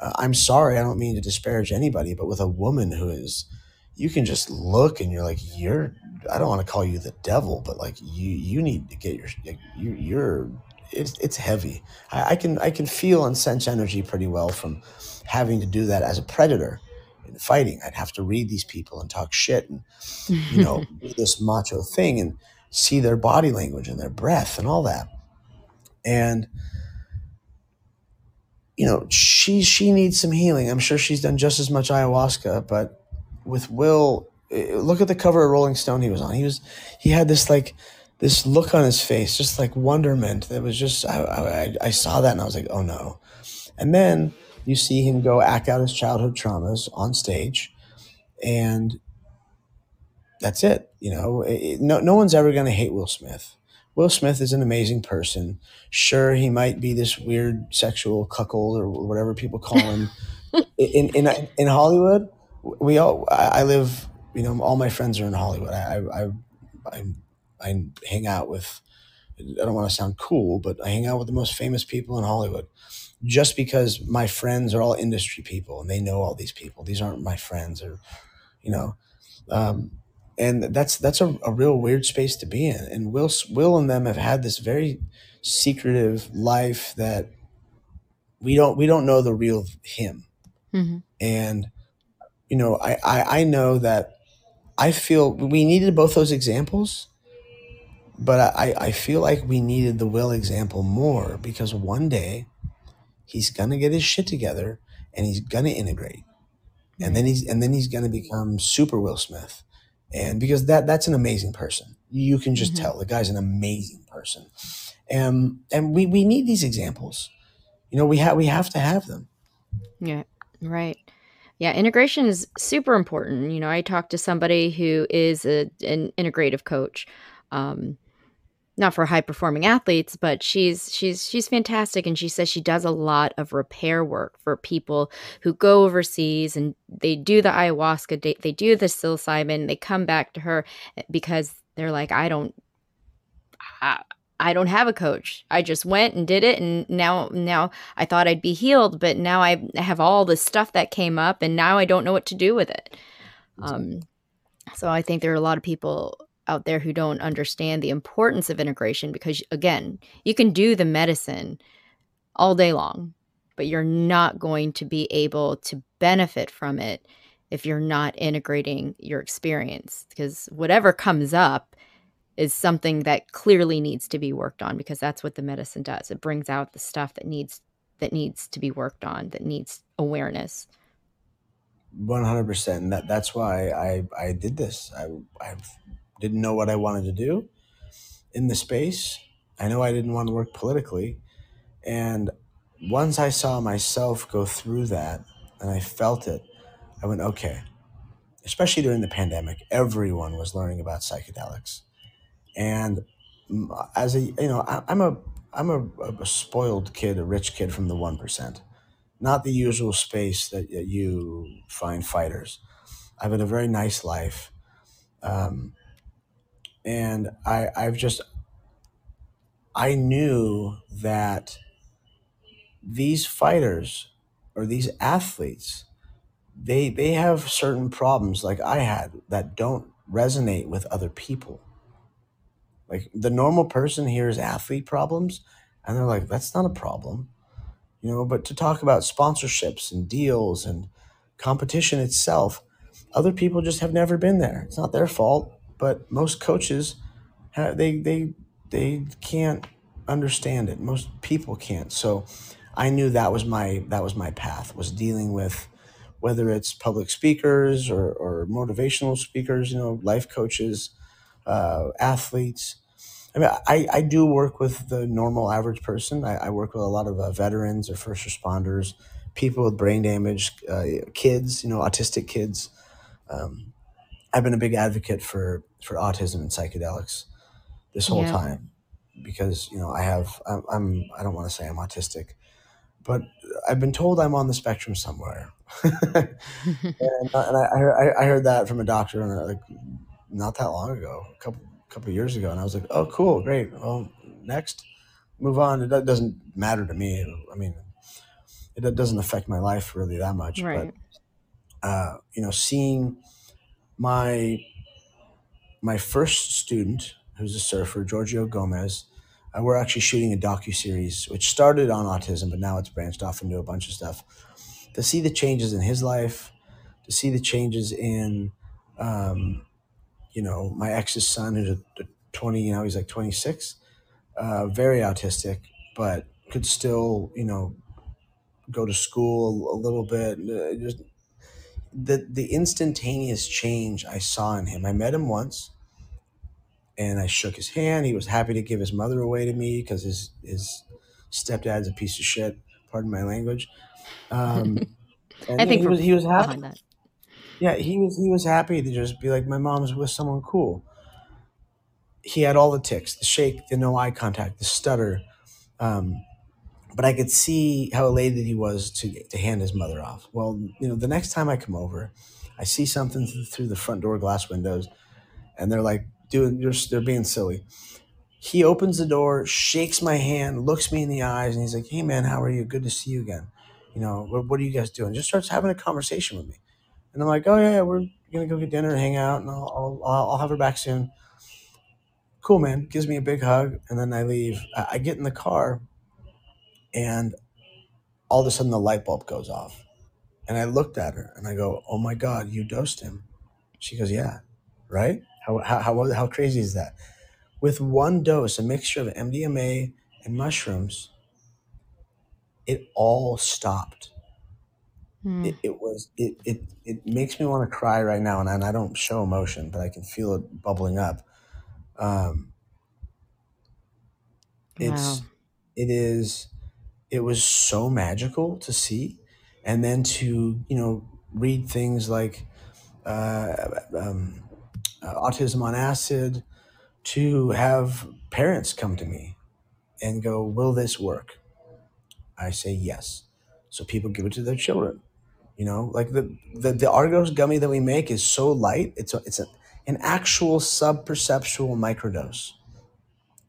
[SPEAKER 3] uh, i'm sorry i don't mean to disparage anybody but with a woman who is you can just look and you're like you're i don't want to call you the devil but like you you need to get your you, you're it's it's heavy. I, I can i can feel and sense energy pretty well from having to do that as a predator in fighting. I'd have to read these people and talk shit and you know (laughs) do this macho thing and see their body language and their breath and all that. And you know she she needs some healing. I'm sure she's done just as much ayahuasca but with will eh, look at the cover of rolling stone he was on. He was he had this like this look on his face just like wonderment that was just i i, I saw that and i was like oh no and then you see him go act out his childhood traumas on stage and that's it. You know, It- no, no one's ever going to hate Will Smith. Will Smith is an amazing person. Sure, he might be this weird sexual cuckold or whatever people call him. (laughs) in, in in Hollywood, we all I live. You know, all my friends are in Hollywood. I I I, I hang out with. I don't want to sound cool, but I hang out with the most famous people in Hollywood. Just because my friends are all industry people and they know all these people. These aren't my friends, or you know, um, and that's that's a, a real weird space to be in. And Will Will and them have had this very secretive life that we don't we don't know the real him.
[SPEAKER 2] hmm
[SPEAKER 3] And you know, I I, I know that I feel we needed both those examples, but I I feel like we needed the Will example more because one day he's gonna get his shit together and he's gonna integrate and then he's and then he's going to become super Will Smith, and because that that's an amazing person, you can just
[SPEAKER 2] hmm
[SPEAKER 3] tell the guy's an amazing person, and and we we need these examples. You know, we have we have to have them.
[SPEAKER 2] Yeah. Right. Yeah, integration is super important. You know, I talked to somebody who is a, an integrative coach. Um, not for high performing athletes, but she's she's she's fantastic and she says she does a lot of repair work for people who go overseas and they do the ayahuasca, they, they do the psilocybin, they come back to her because they're like, I don't I, I don't have a coach. I just went and did it and now now I thought I'd be healed, but now I have all this stuff that came up and now I don't know what to do with it. Um so I think there are a lot of people out there who don't understand the importance of integration because again, you can do the medicine all day long, but you're not going to be able to benefit from it if you're not integrating your experience because whatever comes up is something that clearly needs to be worked on because that's what the medicine does. It brings out the stuff that needs that needs to be worked on, that needs awareness.
[SPEAKER 3] One hundred percent. That that's why I I did this. I I didn't know what I wanted to do in the space. I know I didn't want to work politically, and once I saw myself go through that and I felt it, I went okay. Especially during the pandemic, everyone was learning about psychedelics. and as a you know I, i'm a i'm a, a spoiled kid a rich kid from the 1% not the usual space that you find fighters i've had a very nice life um, and i i've just i knew that these fighters or these athletes they they have certain problems like i had that don't resonate with other people Like the normal person hears athlete problems and they're like, that's not a problem, you know. But to talk about sponsorships and deals and competition itself, other people just have never been there. It's not their fault, but most coaches, ha- they they they can't understand it. Most people can't. So I knew that was my that was my path was dealing with whether it's public speakers or, or motivational speakers, you know, life coaches, uh, athletes. I mean, I, I do work with the normal average person. I, I work with a lot of uh, veterans or first responders, people with brain damage, uh, kids, you know, autistic kids. Um, I've been a big advocate for, for autism and psychedelics this whole
[SPEAKER 2] Yeah.
[SPEAKER 3] time because, you know, I have, I'm, I'm I don't want to say I'm autistic, but I've been told I'm on the spectrum somewhere. (laughs) and, uh, and I, I, heard- I heard that from a doctor uh, like not that long ago, a couple couple years ago, and I was like, oh, cool, great. Well, next, move on. It doesn't matter to me. I mean, it doesn't affect my life really that much.
[SPEAKER 2] right.
[SPEAKER 3] But uh, you know, seeing my my first student, who's a surfer, Giorgio Gomez. Uh, we're actually shooting a docu series, which started on autism, but now it's branched off into a bunch of stuff. To see the changes in his life, to see the changes in, um, you know, my ex's son, who's a, a twenty, you he's like twenty six, uh, very autistic, but could still, you know, go to school a little bit. Uh, just the the instantaneous change I saw in him. I met him once and I shook his hand. He was happy to give his mother away to me because his his stepdad's a piece of shit. Pardon my language. Um, (laughs)
[SPEAKER 2] I think
[SPEAKER 3] he was he was happy. Yeah, he was he was happy to just be like, my mom's with someone cool. He had all the ticks, the shake, the no eye contact, the stutter. Um, but I could see how elated he was to to hand his mother off. Well, you know, the next time I come over, I see something th- through the front door glass windows, and they're like doing, they're, they're being silly. He opens the door, shakes my hand, looks me in the eyes, and he's like, "Hey, man, how are you? Good to see you again. You know, what, what are you guys doing?" Just starts having a conversation with me, and I'm like, "Oh yeah, yeah, we're gonna go get dinner and hang out, and I'll I'll, I'll have her back soon." Cool, man. Gives me a big hug, and then I leave. I, I get in the car, and all of a sudden the light bulb goes off. And I looked at her and I go, "Oh my God, you dosed him." She goes, "Yeah, right? How how how, how crazy is that?" With one dose, a mixture of MDMA and mushrooms, it all stopped.
[SPEAKER 2] Hmm.
[SPEAKER 3] It, it was it, it it makes me want to cry right now, and I, and I don't show emotion, but I can feel it bubbling up. Um,
[SPEAKER 2] Wow.
[SPEAKER 3] it's it is it was so magical to see and then to you know read things like uh, um, uh, autism on acid to have parents come to me and go will this work? I say yes. So people give it to their children you know? Like the the, the argos gummy that we make is so light it's a, it's a, an actual sub-perceptual microdose.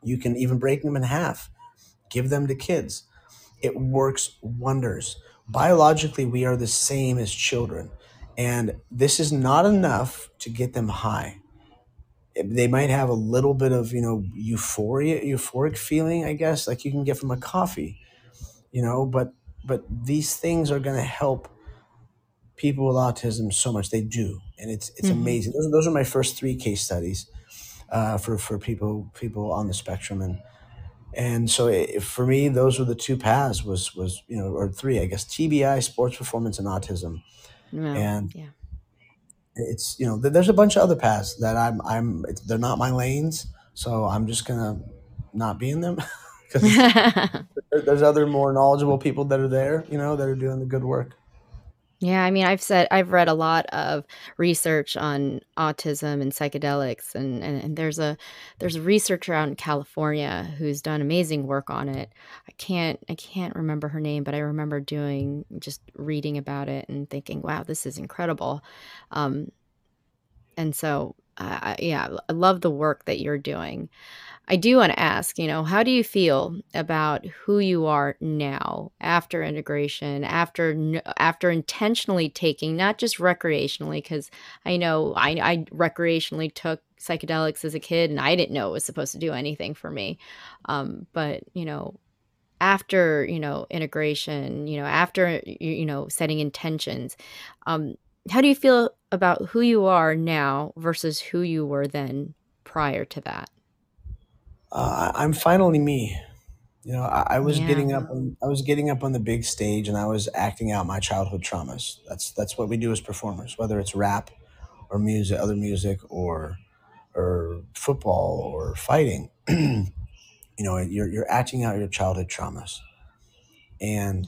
[SPEAKER 3] You can even break them in half give them to kids it works wonders. Biologically, we are the same as children, and this is not enough to get them high. They might have a little bit of you know euphoria, euphoric feeling, I guess, like you can get from a coffee, you know. But but these things are going to help people with autism so much. They do, and it's it's
[SPEAKER 2] Mhm.
[SPEAKER 3] amazing. Those, those are my first three case studies uh, for for people people on the spectrum, and and so it, for me, those were the two paths was was you know or three I guess TBI, sports performance, and autism. And
[SPEAKER 2] Yeah.
[SPEAKER 3] it's you know th- there's a bunch of other paths that I'm I'm they're not my lanes, so I'm just gonna not be in them (laughs) because (laughs) there's other more knowledgeable people that are there, you know, that are doing the good work.
[SPEAKER 2] Yeah, I mean, I've said I've read a lot of research on autism and psychedelics, and, and, and there's a there's a researcher out in California who's done amazing work on it. I can't I can't remember her name, but I remember doing just reading about it and thinking, wow, this is incredible. Um, and so, I, yeah, I love the work that you're doing. I do want to ask, you know, how do you feel about who you are now after integration, after after intentionally taking, not just recreationally, because I know I, I recreationally took psychedelics as a kid and I didn't know it was supposed to do anything for me. Um, but you know, after you know integration, you know, after you, you know setting intentions, um, how do you feel about who you are now versus who you were then prior to that?
[SPEAKER 3] Uh, I- I'm finally me. You know, I, I was
[SPEAKER 2] Yeah.
[SPEAKER 3] getting up. On, I was getting up on the big stage, and I was acting out my childhood traumas. That's that's what we do as performers, whether it's rap or music, other music, or or football or fighting. (clears throat) you know, you're you're acting out your childhood traumas, and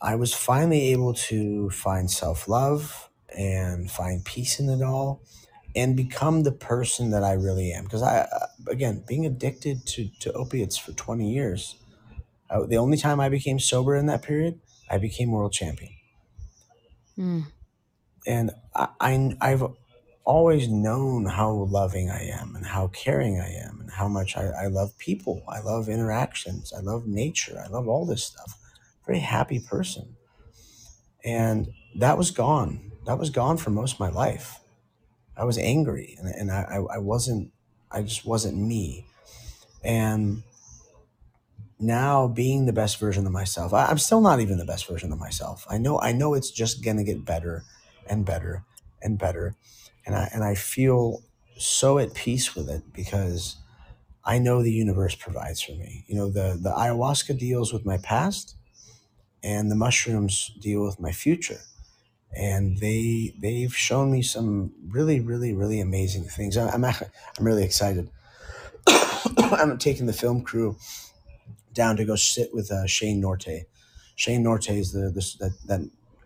[SPEAKER 3] I was finally able to find self love and find peace in it all, and become the person that I really am. Because I, uh, again, being addicted to to opiates for twenty years, I, the only time I became sober in that period, I became world champion.
[SPEAKER 2] Mm.
[SPEAKER 3] and I, I I've always known how loving I am and how caring I am and how much I, I love people. I love interactions. I love nature. I love all this stuff. Very happy person. And that was gone. That was gone for most of my life. I was angry and, and I, I wasn't, I just wasn't me. And now being the best version of myself, I, I'm still not even the best version of myself. I know, I know it's just going to get better and better and better. And I, and I feel so at peace with it because I know the universe provides for me. You know, the, the ayahuasca deals with my past and the mushrooms deal with my future. And they, they've shown me some really, really, really amazing things. I- I'm, actually, I'm really excited. (coughs) I'm taking the film crew down to go sit with uh, Shane Norte. Shane Norte is the, the that, that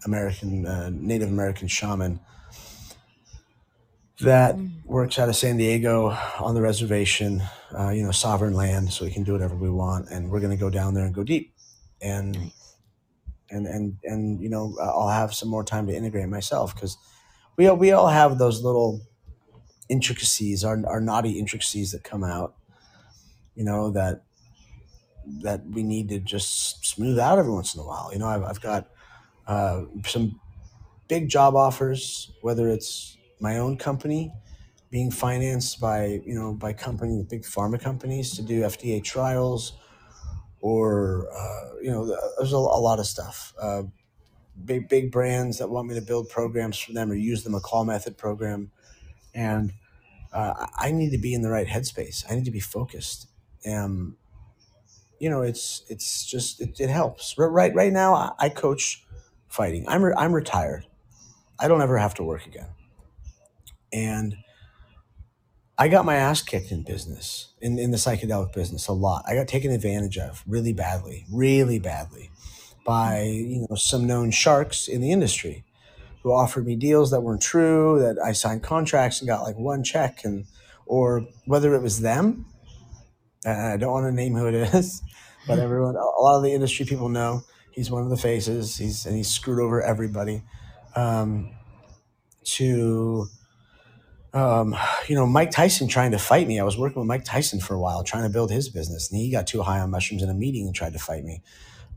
[SPEAKER 3] American uh, Native American shaman that
[SPEAKER 2] Mm.
[SPEAKER 3] works out of San Diego on the reservation. Uh, you know, sovereign land, so we can do whatever we want. And we're going to go down there and go deep, and. And and and you know, I'll have some more time to integrate myself because we all, we all have those little intricacies, our our naughty intricacies that come out. You know that that we need to just smooth out every once in a while. You know, I've, I've got uh, some big job offers, whether it's my own company being financed by you know by companies, big pharma companies to do FDA trials, or uh, you know, there's a, a lot of stuff. Uh, big big brands that want me to build programs for them or use the McCall method program, and uh, I need to be in the right headspace. I need to be focused. Um, you know, it's it's just it, it helps. Right right now, I, I coach fighting. I'm re- I'm retired. I don't ever have to work again, and I got my ass kicked in business, in, in the psychedelic business, a lot. I got taken advantage of really badly, really badly by you know some known sharks in the industry who offered me deals that weren't true, that I signed contracts and got like one check, and or whether it was them, and I don't want to name who it is, (laughs) but everyone, a lot of the industry people know he's one of the faces. He's and he's screwed over everybody. Um, to um, you know, Mike Tyson trying to fight me. I was working with Mike Tyson for a while, trying to build his business, and he got too high on mushrooms in a meeting and tried to fight me,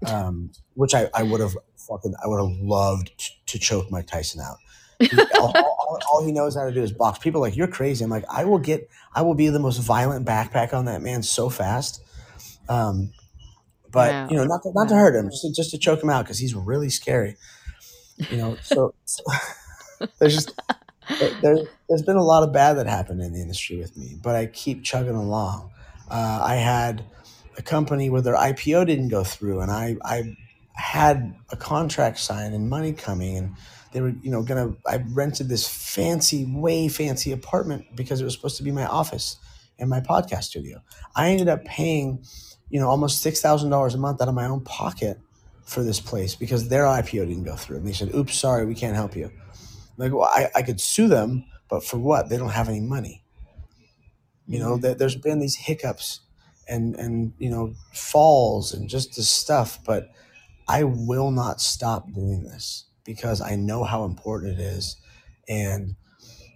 [SPEAKER 3] um, which I, I would have fucking I would have loved to choke Mike Tyson out. He, (laughs) all, all, all he knows how to do is box. People like you're crazy. I'm like I will get I will be the most violent backpack on that man so fast. Um, but
[SPEAKER 2] Wow.
[SPEAKER 3] you know, not to, not to hurt him, just to, just to choke him out because he's really scary. You know, so, so (laughs) there's just there, there's been a lot of bad that happened in the industry with me, but I keep chugging along. Uh, I had a company where their IPO didn't go through, and I, I had a contract signed and money coming, and they were, you know, gonna. I rented this fancy, way fancy apartment because it was supposed to be my office and my podcast studio. I ended up paying, you know, almost six thousand dollars a month out of my own pocket for this place because their IPO didn't go through, and they said, "Oops, sorry, we can't help you." Like, well, I, I could sue them, but for what? They don't have any money. You know,
[SPEAKER 2] Mm.
[SPEAKER 3] there, there's been these hiccups and and you know falls and just this stuff, but I will not stop doing this because I know how important it is, and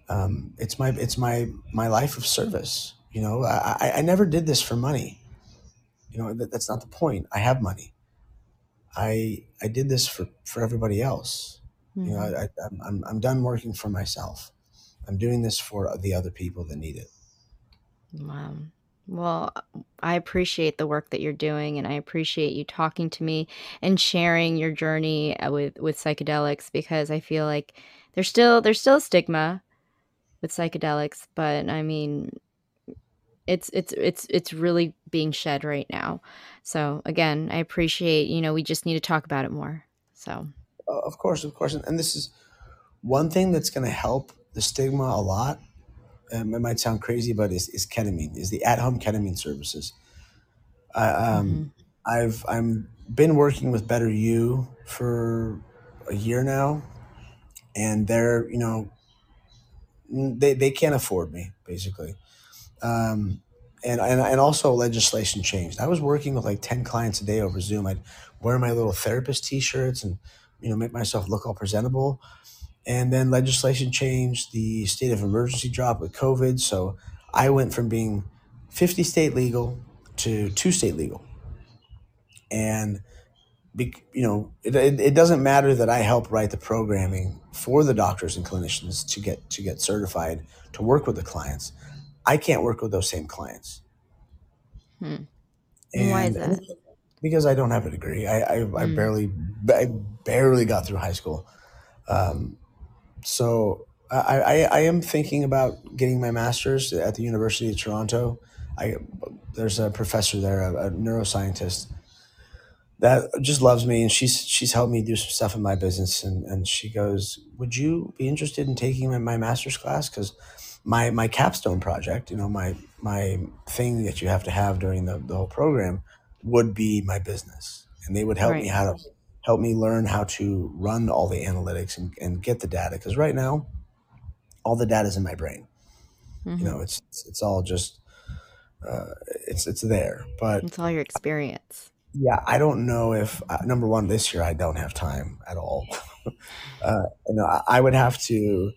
[SPEAKER 3] um, it's my it's my my life of service. You know, I, I, I never did this for money. You know, that, that's not the point. I have money. I I did this for for everybody else. You know,
[SPEAKER 2] Mhm.
[SPEAKER 3] I, I, I'm, I'm I'm done working for myself. I'm doing this for the other people that need it.
[SPEAKER 2] Wow. Well, I appreciate the work that you're doing, and I appreciate you talking to me and sharing your journey uh, with with psychedelics because I feel like there's still there's still a stigma with psychedelics, but I mean, it's it's it's it's really being shed right now. So again, I appreciate, you know, we just need to talk about it more. So
[SPEAKER 3] Uh, of course, of course, and, and this is one thing that's going to help the stigma a lot. Um, it might sound crazy, but is, is ketamine, is the at-home ketamine services. I, um,
[SPEAKER 2] mhm.
[SPEAKER 3] I've I'm been working with Better You for a year now, and they're you know they they can't afford me basically, um, and and and also legislation changed. I was working with like ten clients a day over Zoom. I'd wear my little therapist T-shirts and you know make myself look all presentable, and then legislation changed. The state of emergency dropped with COVID, so I went from being fifty state legal to two state legal, and be, you know, it, it, it doesn't matter that I help write the programming for the doctors and clinicians to get to get certified to work with the clients. I can't work with those same clients,
[SPEAKER 2] Hmm. And why is that?
[SPEAKER 3] Because I don't have a degree, I I, I
[SPEAKER 2] Mm.
[SPEAKER 3] barely I barely got through high school. Um, so I, I I am thinking about getting my master's at the University of Toronto. I there's a professor there, a, a neuroscientist that just loves me and she's she's helped me do some stuff in my business and and she goes would you be interested in taking my, my master's class because my my capstone project you know my my thing that you have to have during the, the whole program would be my business and they would help me how to help me learn how to run all the analytics and, and get the data because right now all the data is in my brain you
[SPEAKER 2] hmm
[SPEAKER 3] know it's it's, it's all just uh, it's it's there but
[SPEAKER 2] It's all your experience.
[SPEAKER 3] yeah, I don't know if uh, number one this year I don't have time at all. (laughs) uh, you know, I, I would have to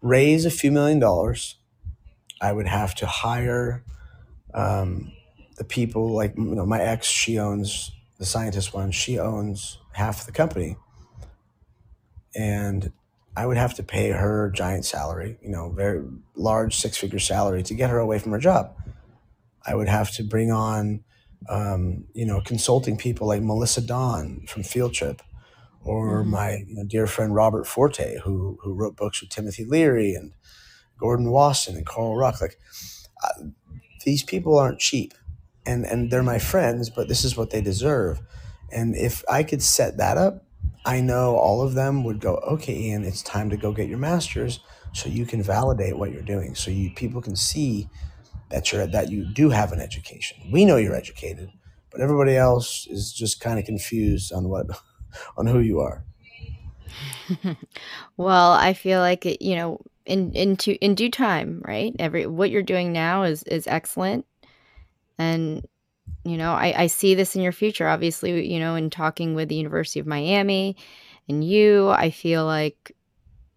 [SPEAKER 3] raise a few million dollars. I would have to hire um, the people like you know my ex. She owns the scientist one. She owns half the company, and I would have to pay her giant salary. You know, very large six figure salary to get her away from her job. I would have to bring on, um, you know, consulting people like Melissa Don from Field Trip, or
[SPEAKER 2] hmm
[SPEAKER 3] my you know, dear friend Robert Forte, who who wrote books with Timothy Leary and Gordon Wasson and Carl Ruck. Like uh, these people aren't cheap, and and they're my friends, but this is what they deserve. And if I could set that up, I know all of them would go, okay, Ian, it's time to go get your master's, so you can validate what you're doing, so you people can see that you're that you do have an education. We know you're educated, but everybody else is just kind of confused on what (laughs) on who you are. (laughs)
[SPEAKER 2] Well, I feel like it, you know, in into in due time, right? Every what you're doing now is is excellent, and you know, I I see this in your future. Obviously, you know, in talking with the University of Miami and you, I feel like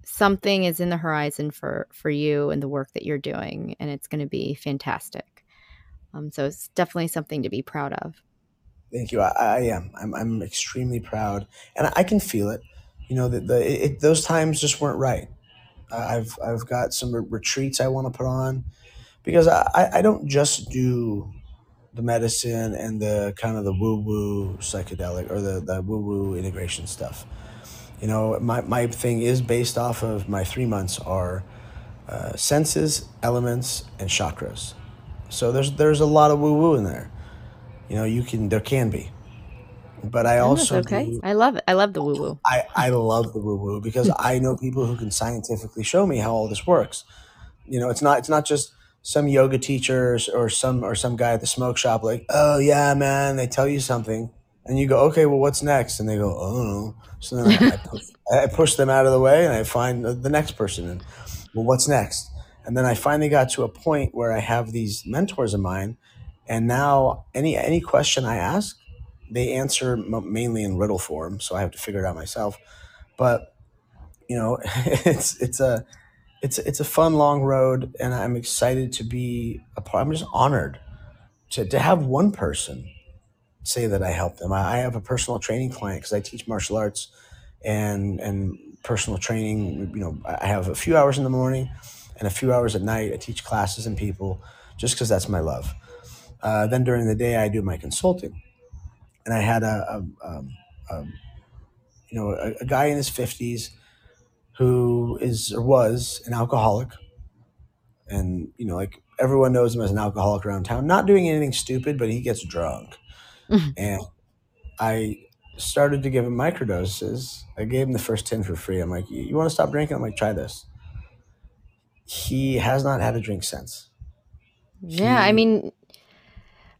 [SPEAKER 2] something is in the horizon for for you and the work that you're doing, and it's going to be fantastic. Um, so it's definitely something to be proud of.
[SPEAKER 3] Thank you. I, I am. I'm, I'm extremely proud, and I can feel it. You know that the it, those times just weren't right. I've I've got some re- retreats I want to put on because I I don't just do the medicine and the kind of the woo woo psychedelic or the, the woo woo integration stuff. You know, my, my thing is based off of my three months are uh, senses, elements, and chakras. So there's there's a lot of woo woo in there. You know, you can there can be, but I
[SPEAKER 2] that's
[SPEAKER 3] also
[SPEAKER 2] okay.
[SPEAKER 3] do.
[SPEAKER 2] I love it. I love the woo woo.
[SPEAKER 3] I I love the woo woo because (laughs) I know people who can scientifically show me how all this works. You know, it's not it's not just some yoga teachers or, some or some guy at the smoke shop like, oh yeah, man, they tell you something, and you go, okay, well, what's next? And they go, oh. So then I, I push I push them out of the way and I find the, next person and well, what's next? And then I finally got to a point where I have these mentors of mine, and now any any question I ask, they answer mainly in riddle form, so I have to figure it out myself. But you know, (laughs) it's it's a it's it's a fun long road, and I'm excited to be a part. I'm just honored to to have one person say that I helped them. I, I have a personal training client because I teach martial arts and and personal training. You know, I have a few hours in the morning and a few hours at night. I teach classes and people just because that's my love. Uh, then during the day, I do my consulting, and I had a, a, um, a you know a, a guy in his fifties who is or was an alcoholic, and you know like everyone knows him as an alcoholic around town, not doing anything stupid, but he gets drunk. (laughs) and I started to give him microdoses. I gave him the first 10 for free. I'm like, you, want to stop drinking? I'm like, try this. He has not had a drink since.
[SPEAKER 2] Yeah, I mean,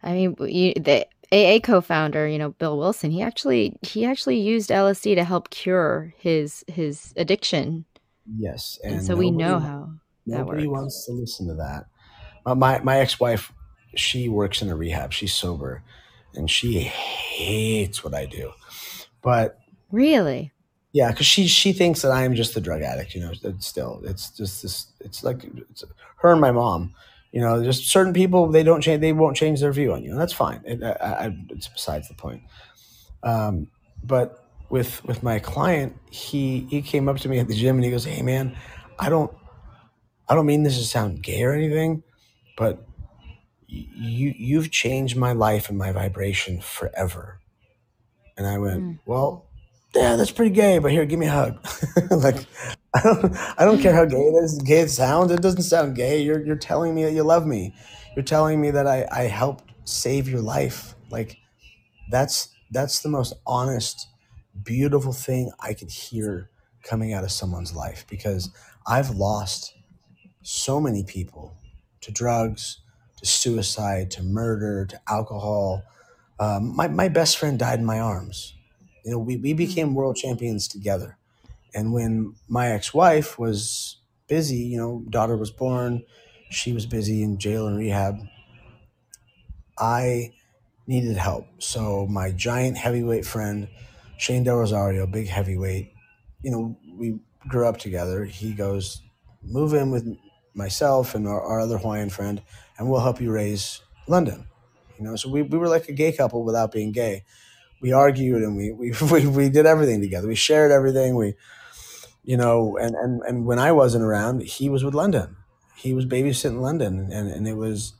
[SPEAKER 2] I mean, you, the AA co-founder, you know, Bill Wilson, he actually he actually used LSD to help cure his his addiction,
[SPEAKER 3] yes.
[SPEAKER 2] and
[SPEAKER 3] And
[SPEAKER 2] so we know how that
[SPEAKER 3] nobody
[SPEAKER 2] works.
[SPEAKER 3] wants to listen to that. Uh, my, my ex-wife, she works in a rehab. She's sober and she hates what I do. But
[SPEAKER 2] Really?
[SPEAKER 3] Yeah, because she she thinks that I am just the drug addict. You know, it's still it's just this. It's like it's her and my mom. You know, just certain people they don't change. They won't change their view on you, and that's fine. It, I, I, it's besides the point. Um, but with with my client, he he came up to me at the gym and he goes, "Hey, man, I don't I don't mean this to sound gay or anything, but you you've changed my life and my vibration forever." And I went,
[SPEAKER 2] Mm.
[SPEAKER 3] well, yeah, that's pretty gay, but here, give me a hug. (laughs) like, (laughs) I don't, I don't care how gay it is, gay it sounds. It doesn't sound gay. You're, you're telling me that you love me. You're telling me that I, I helped save your life. Like, that's, that's the most honest, beautiful thing I could hear coming out of someone's life because I've lost so many people to drugs, to suicide, to murder, to alcohol. Um, my, my best friend died in my arms. You know, we, we became world champions together. And when my ex wife was busy, you know, daughter was born, she was busy in jail and rehab. I needed help. So my giant heavyweight friend, Shane Del Rosario, big heavyweight, you know, we grew up together. He goes, move in with myself and our, our other Hawaiian friend, and we'll help you raise London. You know, so we, we were like a gay couple without being gay. We argued and we, we, (laughs) we, we did everything together. We shared everything. We, you know, and, and, and when I wasn't around, he was with London. He was babysitting London. And, and it was,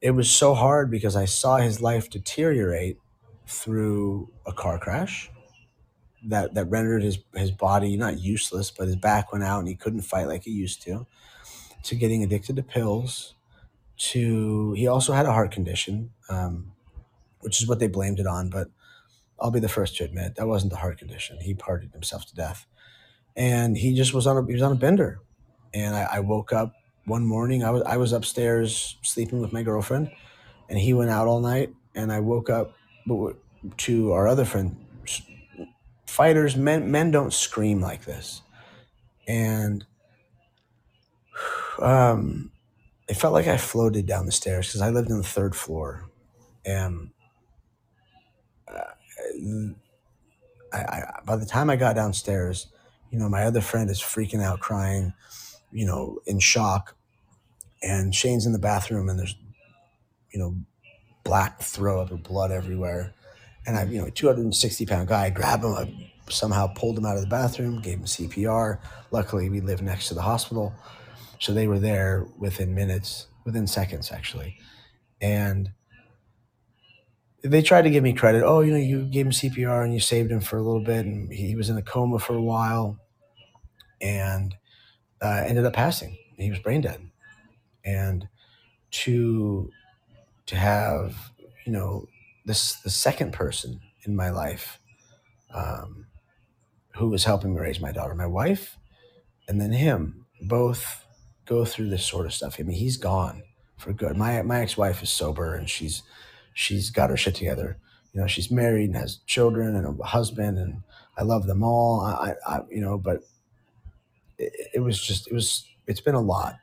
[SPEAKER 3] it was so hard because I saw his life deteriorate through a car crash that that rendered his his body not useless, but his back went out and he couldn't fight like he used to. To getting addicted to pills, to he also had a heart condition, um, which is what they blamed it on. But I'll be the first to admit that wasn't the heart condition. He partied himself to death, and he just was on a he was on a bender. And I, I woke up one morning. I was I was upstairs sleeping with my girlfriend, and he went out all night. And I woke up to our other friend. Fighters, men men don't scream like this, and (sighs) um, it felt like I floated down the stairs because I lived on the third floor, and I, I by the time I got downstairs, you know, my other friend is freaking out, crying, you know, in shock, and Shane's in the bathroom, and there's, you know, black throw up and blood everywhere, and I, you know, a 260 pound guy, I grabbed him, I somehow pulled him out of the bathroom, gave him CPR. Luckily, we live next to the hospital, so they were there within minutes, within seconds actually, and they tried to give me credit. Oh, you know, you gave him CPR and you saved him for a little bit, and he was in a coma for a while, and uh, ended up passing. He was brain dead, and to to have you know this the second person in my life um, who was helping me raise my daughter, my wife, and then him, both go through this sort of stuff. I mean, he's gone for good. My my ex wife is sober and she's she's got her shit together. You know, she's married and has children and a husband, and I love them all. I, I, I you know, but it, it was just it was it's been a lot.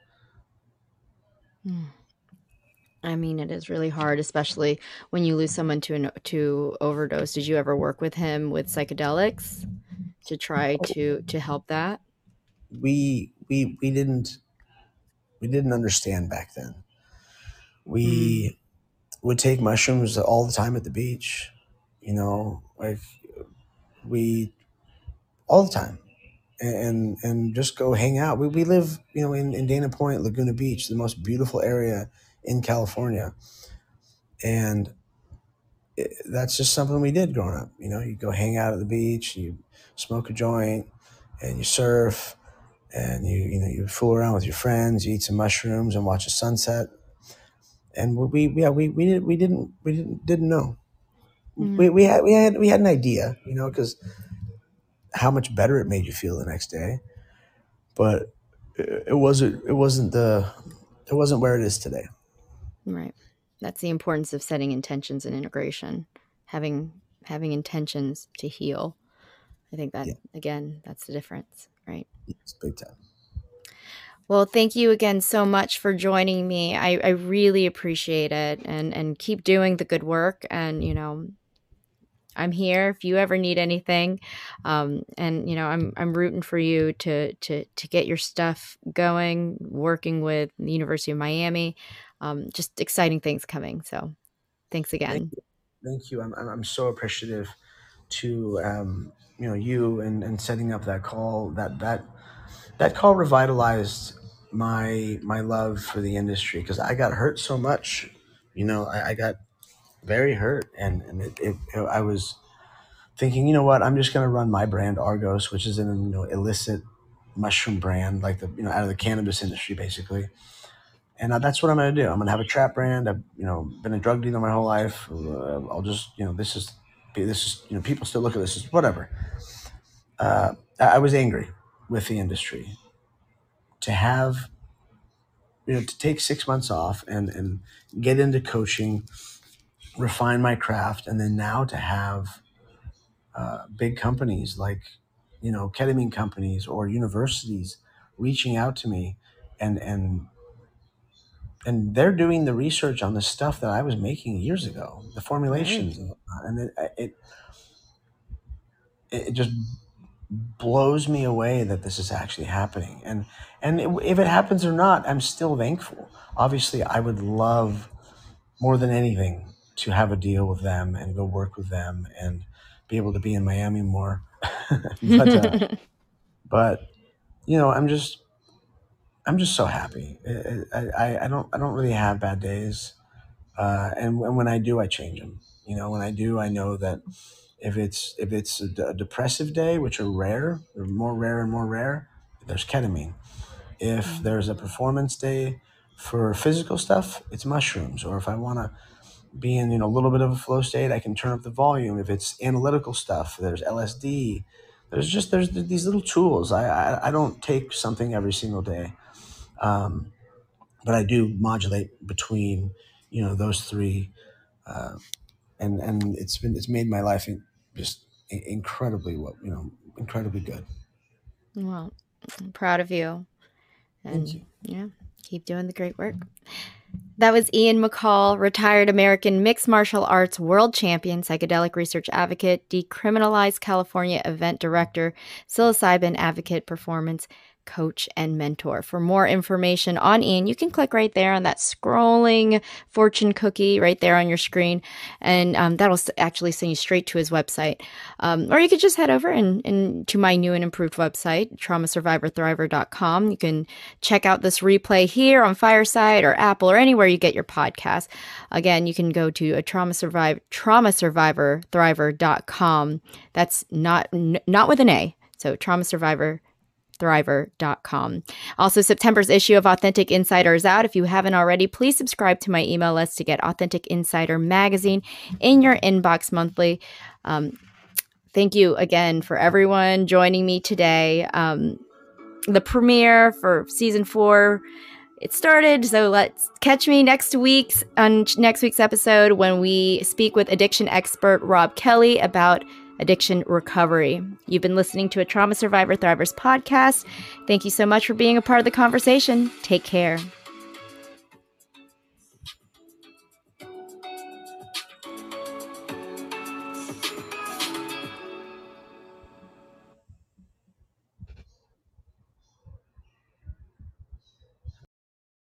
[SPEAKER 2] Mm. I mean, it is really hard, especially when you lose someone to an to overdose. Did you ever work with him with psychedelics to try to to help that?
[SPEAKER 3] We we we didn't we didn't understand back then.
[SPEAKER 2] Mm.
[SPEAKER 3] Would take mushrooms all the time at the beach. You know, like we all the time and and just go hang out. We, we live, you know, in, in Dana Point, Laguna Beach, the most beautiful area in California. And it, that's just something we did growing up. You know, you go hang out at the beach, you smoke a joint, and you surf. and you you know you fool around with your friends, you eat some mushrooms and watch a sunset. And we, we yeah we we didn't we didn't we didn't didn't know.
[SPEAKER 2] Mm.
[SPEAKER 3] We we had we had we had an idea, you know, because how much better it made you feel the next day, but it, it wasn't it wasn't the it wasn't where it is today.
[SPEAKER 2] Right. That's the importance of setting intentions and integration, having having intentions to heal. I think that
[SPEAKER 3] Yeah,
[SPEAKER 2] again, that's the difference, right?
[SPEAKER 3] it's big time.
[SPEAKER 2] Well, thank you again so much for joining me. I, I really appreciate it and and keep doing the good work and you know, I'm here if you ever need anything. Um, and you know, I'm I'm rooting for you to to to get your stuff going, working with the University of Miami. Um, just exciting things coming. So thanks
[SPEAKER 3] Thank
[SPEAKER 2] again.
[SPEAKER 3] you, thank you. I'm I'm, I'm so appreciative to um, you know you and, and setting up that call. That that that call revitalized my my love for the industry because I got hurt so much. You know, I, I got very hurt, and and it, it, I was thinking, you know what, I'm just gonna run my brand Argos, which is an you know illicit mushroom brand, like the you know out of the cannabis industry, basically. And uh, that's what I'm gonna do. I'm gonna have a trap brand. I've you know been a drug dealer my whole life. Uh, I'll just you know this is this is you know people still look at this as whatever. Uh, I was angry with the industry. To have you know to take six months off and and get into coaching, refine my craft, and then now to have uh, big companies like you know ketamine companies or universities reaching out to me and and and they're doing the research on the stuff that I was making years ago, the formulations, and and it it, it just blows me away that this is actually happening. And and it, if it happens or not, I'm still thankful. Obviously, I would love more than anything to have a deal with them and go work with them and be able to be in Miami more. (laughs) but uh, (laughs) but you know, I'm just I'm just so happy. I, I I don't I don't really have bad days, uh, and when when I do, I change them. You know, when I do, I know that if it's if it's a, d- a depressive day, which are rare, they're more rare and more rare. There's ketamine. If there's a performance day for physical stuff, it's mushrooms. Or if I want to be in you know a little bit of a flow state, I can turn up the volume. If it's analytical stuff, there's LSD. There's just there's th- these little tools. I I, I don't take something every single day, um, but I do modulate between you know those three, uh, and and it's been it's made my life in, just incredibly what you know incredibly good.
[SPEAKER 2] well, I'm proud of you.
[SPEAKER 3] Thank
[SPEAKER 2] And
[SPEAKER 3] you.
[SPEAKER 2] yeah, keep doing the great work. That was Ian McCall, retired American mixed martial arts world champion, psychedelic research advocate, Decriminalize California event director, psilocybin advocate, performance coach, and mentor. For more information on Ian, you can click right there on that scrolling fortune cookie right there on your screen, and um, that'll actually send you straight to his website. Um, or you could just head over and, and to my new and improved website, traumasurvivorthriver.com. You can check out this replay here on Fireside or Apple or anywhere you get your podcast. Again, you can go to a trauma survive traumasurvivorthriver.com. That's not n- not with an A. So trauma survivor thriver.com. Also, September's issue of Authentic Insider is out. If you haven't already, please subscribe to my email list to get Authentic Insider magazine in your inbox monthly. Um, thank you again for everyone joining me today. Um, the premiere for season four it started so let's catch me next week's on next week's episode when we speak with addiction expert rob kelly about addiction recovery. You've been listening to a trauma survivor thrivers podcast. Thank you so much for being a part of the conversation. Take care